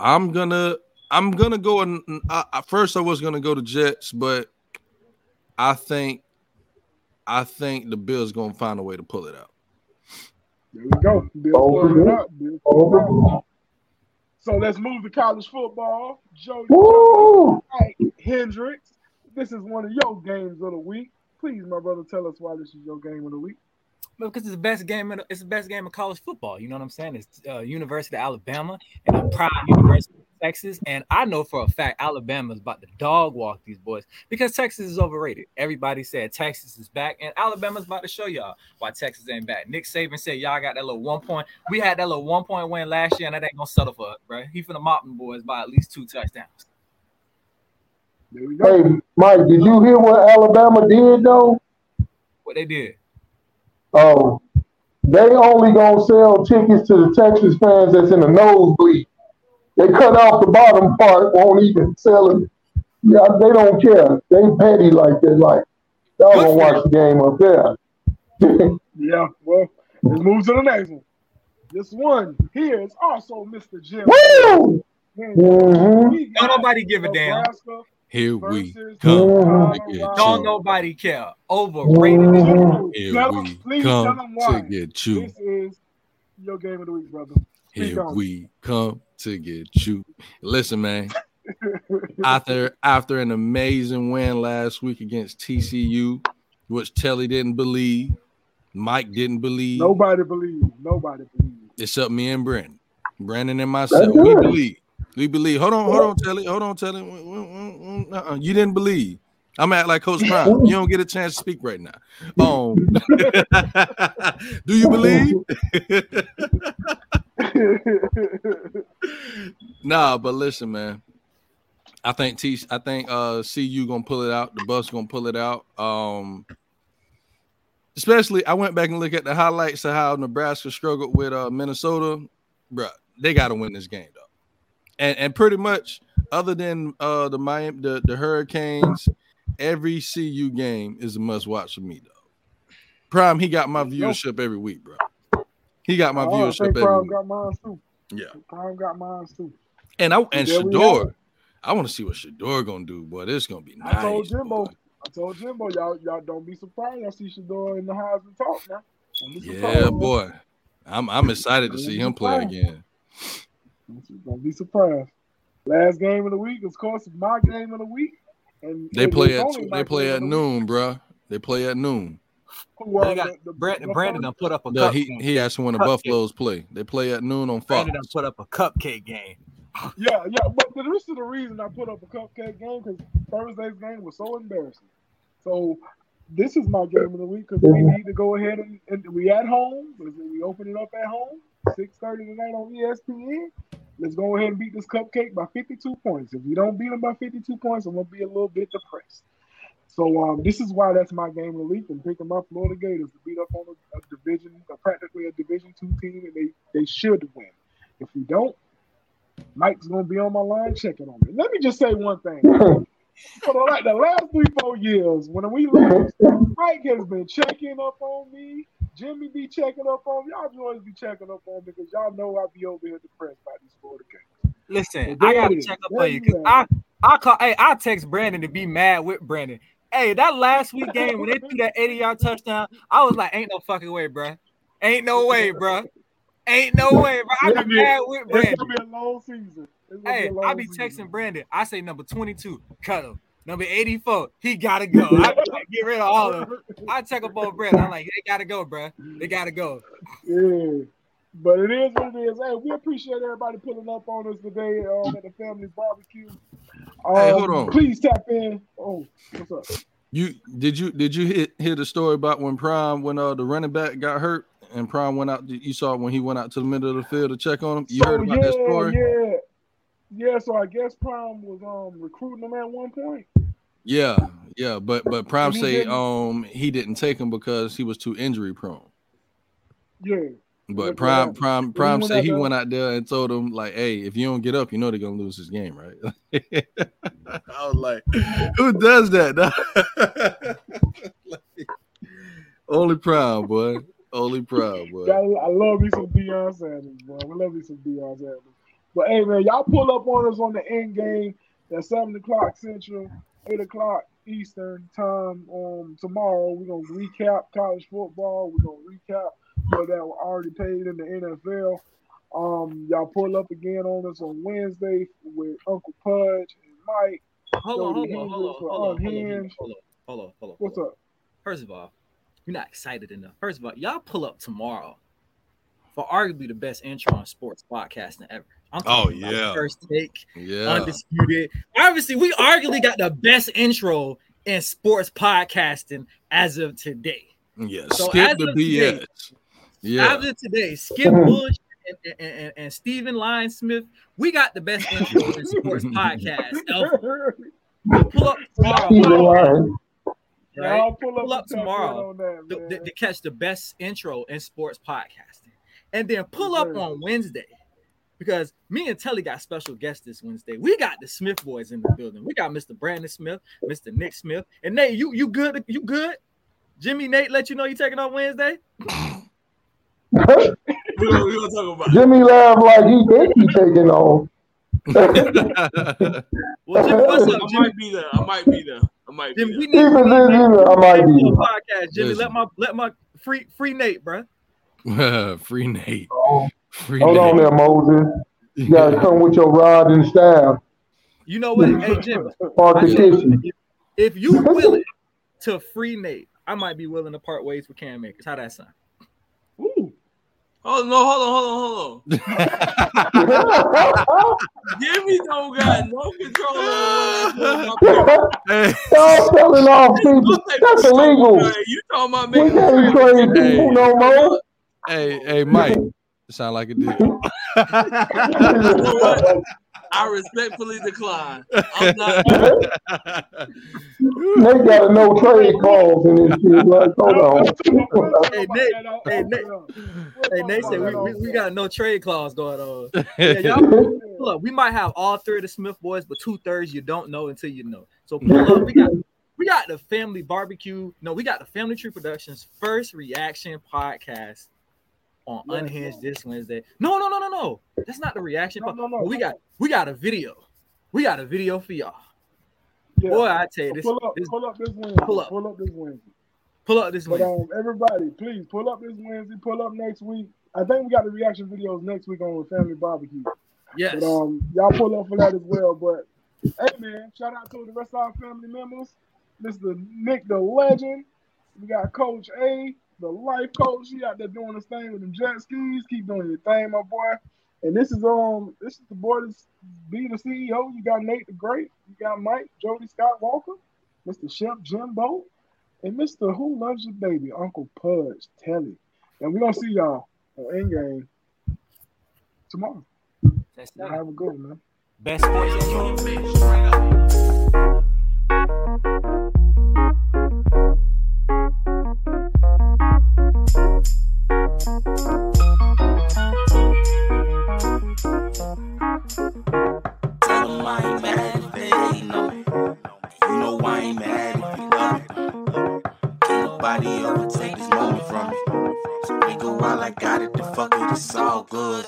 I'm gonna I'm gonna go and I, I- first I was gonna go to Jets, but I think I think the Bills gonna find a way to pull it out. There we go. Bill Over it there. up. Bill it up. Over. So let's move to college football. Joe Woo! Mike Hendricks. This is one of your games of the week. Please, my brother, tell us why this is your game of the week. because it's the best game. In, it's the best game of college football. You know what I'm saying? It's uh, University of Alabama and a proud University of Texas. And I know for a fact Alabama's about to dog walk these boys because Texas is overrated. Everybody said Texas is back, and Alabama's about to show y'all why Texas ain't back. Nick Saban said y'all got that little one point. We had that little one point win last year, and that ain't gonna settle for us, bro. He finna mop them boys by at least two touchdowns. There we go. Hey, Mike, did you hear what Alabama did though? What they did. Oh, they only gonna sell tickets to the Texas fans that's in the nosebleed. They cut off the bottom part, won't even sell it. Yeah, they don't care. They petty like that. Like y'all gonna watch the game up there. Yeah, well, let's move to the next one. This one here is also Mr. Jim. Woo! Man, Mhm. Don't nobody give a damn. Here we come Mhm. to get Don't you. nobody care. Overrated. Mhm. Here Tell 'em- we please tell come 'em why. to get you. This is your game of the week, brother. Speak Here on we come to get you. Listen, man. After after an amazing win last week against TCU, which Telly didn't believe, Mike didn't believe, Nobody believes. Nobody believes. except me and Brandon. Brandon and myself, we believe. We believe. Hold on, hold on, Telly. Hold on, Telly. Uh-uh. You didn't believe. I'm at like Coach Prime. You don't get a chance to speak right now. Um, do you believe? nah, but listen, man. I think T. I think uh, CU gonna pull it out. The bus gonna pull it out. Um, especially, I went back and looked at the highlights of how Nebraska struggled with uh, Minnesota. Bruh, they got to win this game though. And and pretty much, other than uh, the Miami, the, the Hurricanes, every CU game is a must watch for me though. Prime, he got my viewership every week, bro. He got my Oh, I viewership think Prime got mine too. Yeah. Prime got mine too. And I and There Shedeur. I want to see what Shedeur gonna do, boy. This gonna be nice. I told nice. Jimbo. I told Jimbo, y'all, y'all don't be surprised. Y'all see Shedeur in the Heisman talk now. Don't surprised, Yeah, boy. I'm I'm excited to see him play again. Don't be surprised. Last game of the week, of course, is my game of the week. And They play at they play at of the noon, bruh. They play at noon. Who, uh, They got the- the- Brandon, Brandon done put up a No, cup he game. he asked when the Cupcake. Buffaloes play. They play at noon on Fox. Brandon done put up a cupcake game. Yeah, yeah, but this is the reason I put up a cupcake game because Thursday's game was so embarrassing. So this is my game of the week because we need to go ahead and, and we at home. We open it up at home, six thirty tonight on ESPN. Let's go ahead and beat this cupcake by fifty two points. If we don't beat them by fifty two points, I'm gonna be a little bit depressed. So um, this is why that's my game of the week. I'm picking my Florida Gators to beat up on a, a division, a practically a Division two team, and they they should win. If we don't, Mike's gonna be on my line checking on me. Let me just say one thing. For the, like the last three, four years, when we lose, Mike has been checking up on me. Jimmy be checking up on me. Y'all always be checking up on me because y'all know I be over here depressed by these Florida games. Listen, I gotta check up on you you because I I call hey I text Brandon to be mad with Brandon. Hey, that last week game when they threw that 80 yard touchdown, I was like, ain't no fucking way, bruh. Ain't no way, bruh. Ain't no way, bro. I be mad with It's gonna be a long season. Hey, long I be season. texting Brandon. I say number 22, cut him. Number 84, he gotta go. I like, get rid of all of them. I check up on Brandon. I'm like, they gotta go, bruh. They gotta go. Yeah. But it is what it is. Hey, we appreciate everybody pulling up on us today um, at the family barbecue. Um, Hey, hold on. Please tap in. Oh, what's up? You did you did you hit, hear the story about when Prime when uh the running back got hurt and Prime went out? You saw when he went out to the middle of the field to check on him. You heard So, about that story? Yeah, yeah. So I guess Prime was um recruiting him at one point. Yeah, yeah. But but Prime say um he didn't take him because he was too injury prone. Yeah. But Prime Prime. Prime went said he went out there and told him like, hey, if you don't get up, you know they're gonna lose this game, right? I was like, who does that? Like, only Prime, boy. Only Prime, boy. I love me some Deion Sanders, bro. I love me some Deion Sanders. But hey, man, y'all pull up on us on the end game at seven o'clock Central, eight o'clock Eastern time. Um, tomorrow we're gonna recap college football. We're gonna recap what that were already paid in the NFL. Um, y'all pull up again on us on Wednesday with Uncle Pudge and Mike. Hold on, hold on, hold on, hold on, hold on, hold on, hold on. What's up? First of all, you're not excited enough. First of all, y'all pull up tomorrow for arguably the best intro on sports podcasting ever. I'm Oh, talking about yeah. first take, Yeah. undisputed. Obviously, we arguably got the best intro in sports podcasting as of today. Yeah, So skip the of today- BS. Yeah. As of today, Skip mm-hmm. Bush and, and, and, and Stephen Lyon Smith, we got the best intro in sports podcast. ever. So pull up tomorrow. Lyon. Right? Y'all pull up Pull up and tap in tomorrow on that, to, to- to catch the best intro in sports podcasting. And then pull up on Wednesday because me and Telly got special guests this Wednesday. We got the Smith boys in the building. We got Mr. Brandon Smith, Mr. Nick Smith, and Nate. You you good? You good? Jimmy Nate let you know you taking on Wednesday. We're gonna, we're gonna talk about it. Jimmy laughed like he think he taking on. Well, Jimmy, what's up, I Jimmy? might be there. I might be there. I might be Jimmy, we there. need, we Even need even I might be. on podcast. Jimmy, Listen. let my let my free free Nate, bro. Free Nate. Oh. Free Hold on there, Moses. You gotta come with your rod and staff. You know what? Hey, Jimmy, Park I the kitchen. if you willing to free Nate, I might be willing to part ways with Cam Akers. How that sound? Oh no! Hold on! Hold on! Hold on! Jimmy don't got no control over what Hey, Y'all selling off people. That's illegal. You talking about We making can't trade Hey. people no more. hey, hey, Mike. Sound like a deal. You know what? I respectfully decline. I'm not. They got a no trade clause in this shit. Like, hold on. Hey Nate, hey Nate, hey Nate said we, we, we got no trade clause going on. Yeah, y'all pull up. We might have all three of the Smith boys, but two thirds you don't know until you know. So pull up. We got we got the family barbecue. No, we got the Family Tree Productions first reaction podcast on Unhinged this Wednesday. No, no, no, no, no. That's not the reaction. No, no, no. We got we got a video. We got a video for y'all. Yeah. Boy, I tell you So pull up, this pull up this Wednesday. Pull up. Pull up this Wednesday. pull up this But um, everybody, please pull up this Wednesday. Pull up next week. I think we got the reaction videos next week on Family Barbecue. Yes. But um, y'all pull up for that as well. But hey, man, shout out to the rest of our family members. Mr. Nick, the legend. We got Coach A, the life coach. He out there doing this thing with them jet skis. Keep doing your thing, my boy. And this is um, this is the boy that's be the CEO. You got Nate the Great. You got Mike, Jody Scott Walker, Mr. Chef Jimbo, and Mr. Who Loves Your Baby, Uncle Pudge Telly. And we're gonna see y'all on Endgame tomorrow. That's Y'all have a good one, man. Best sports intro. So go while I got it, the fuck it, it's all good.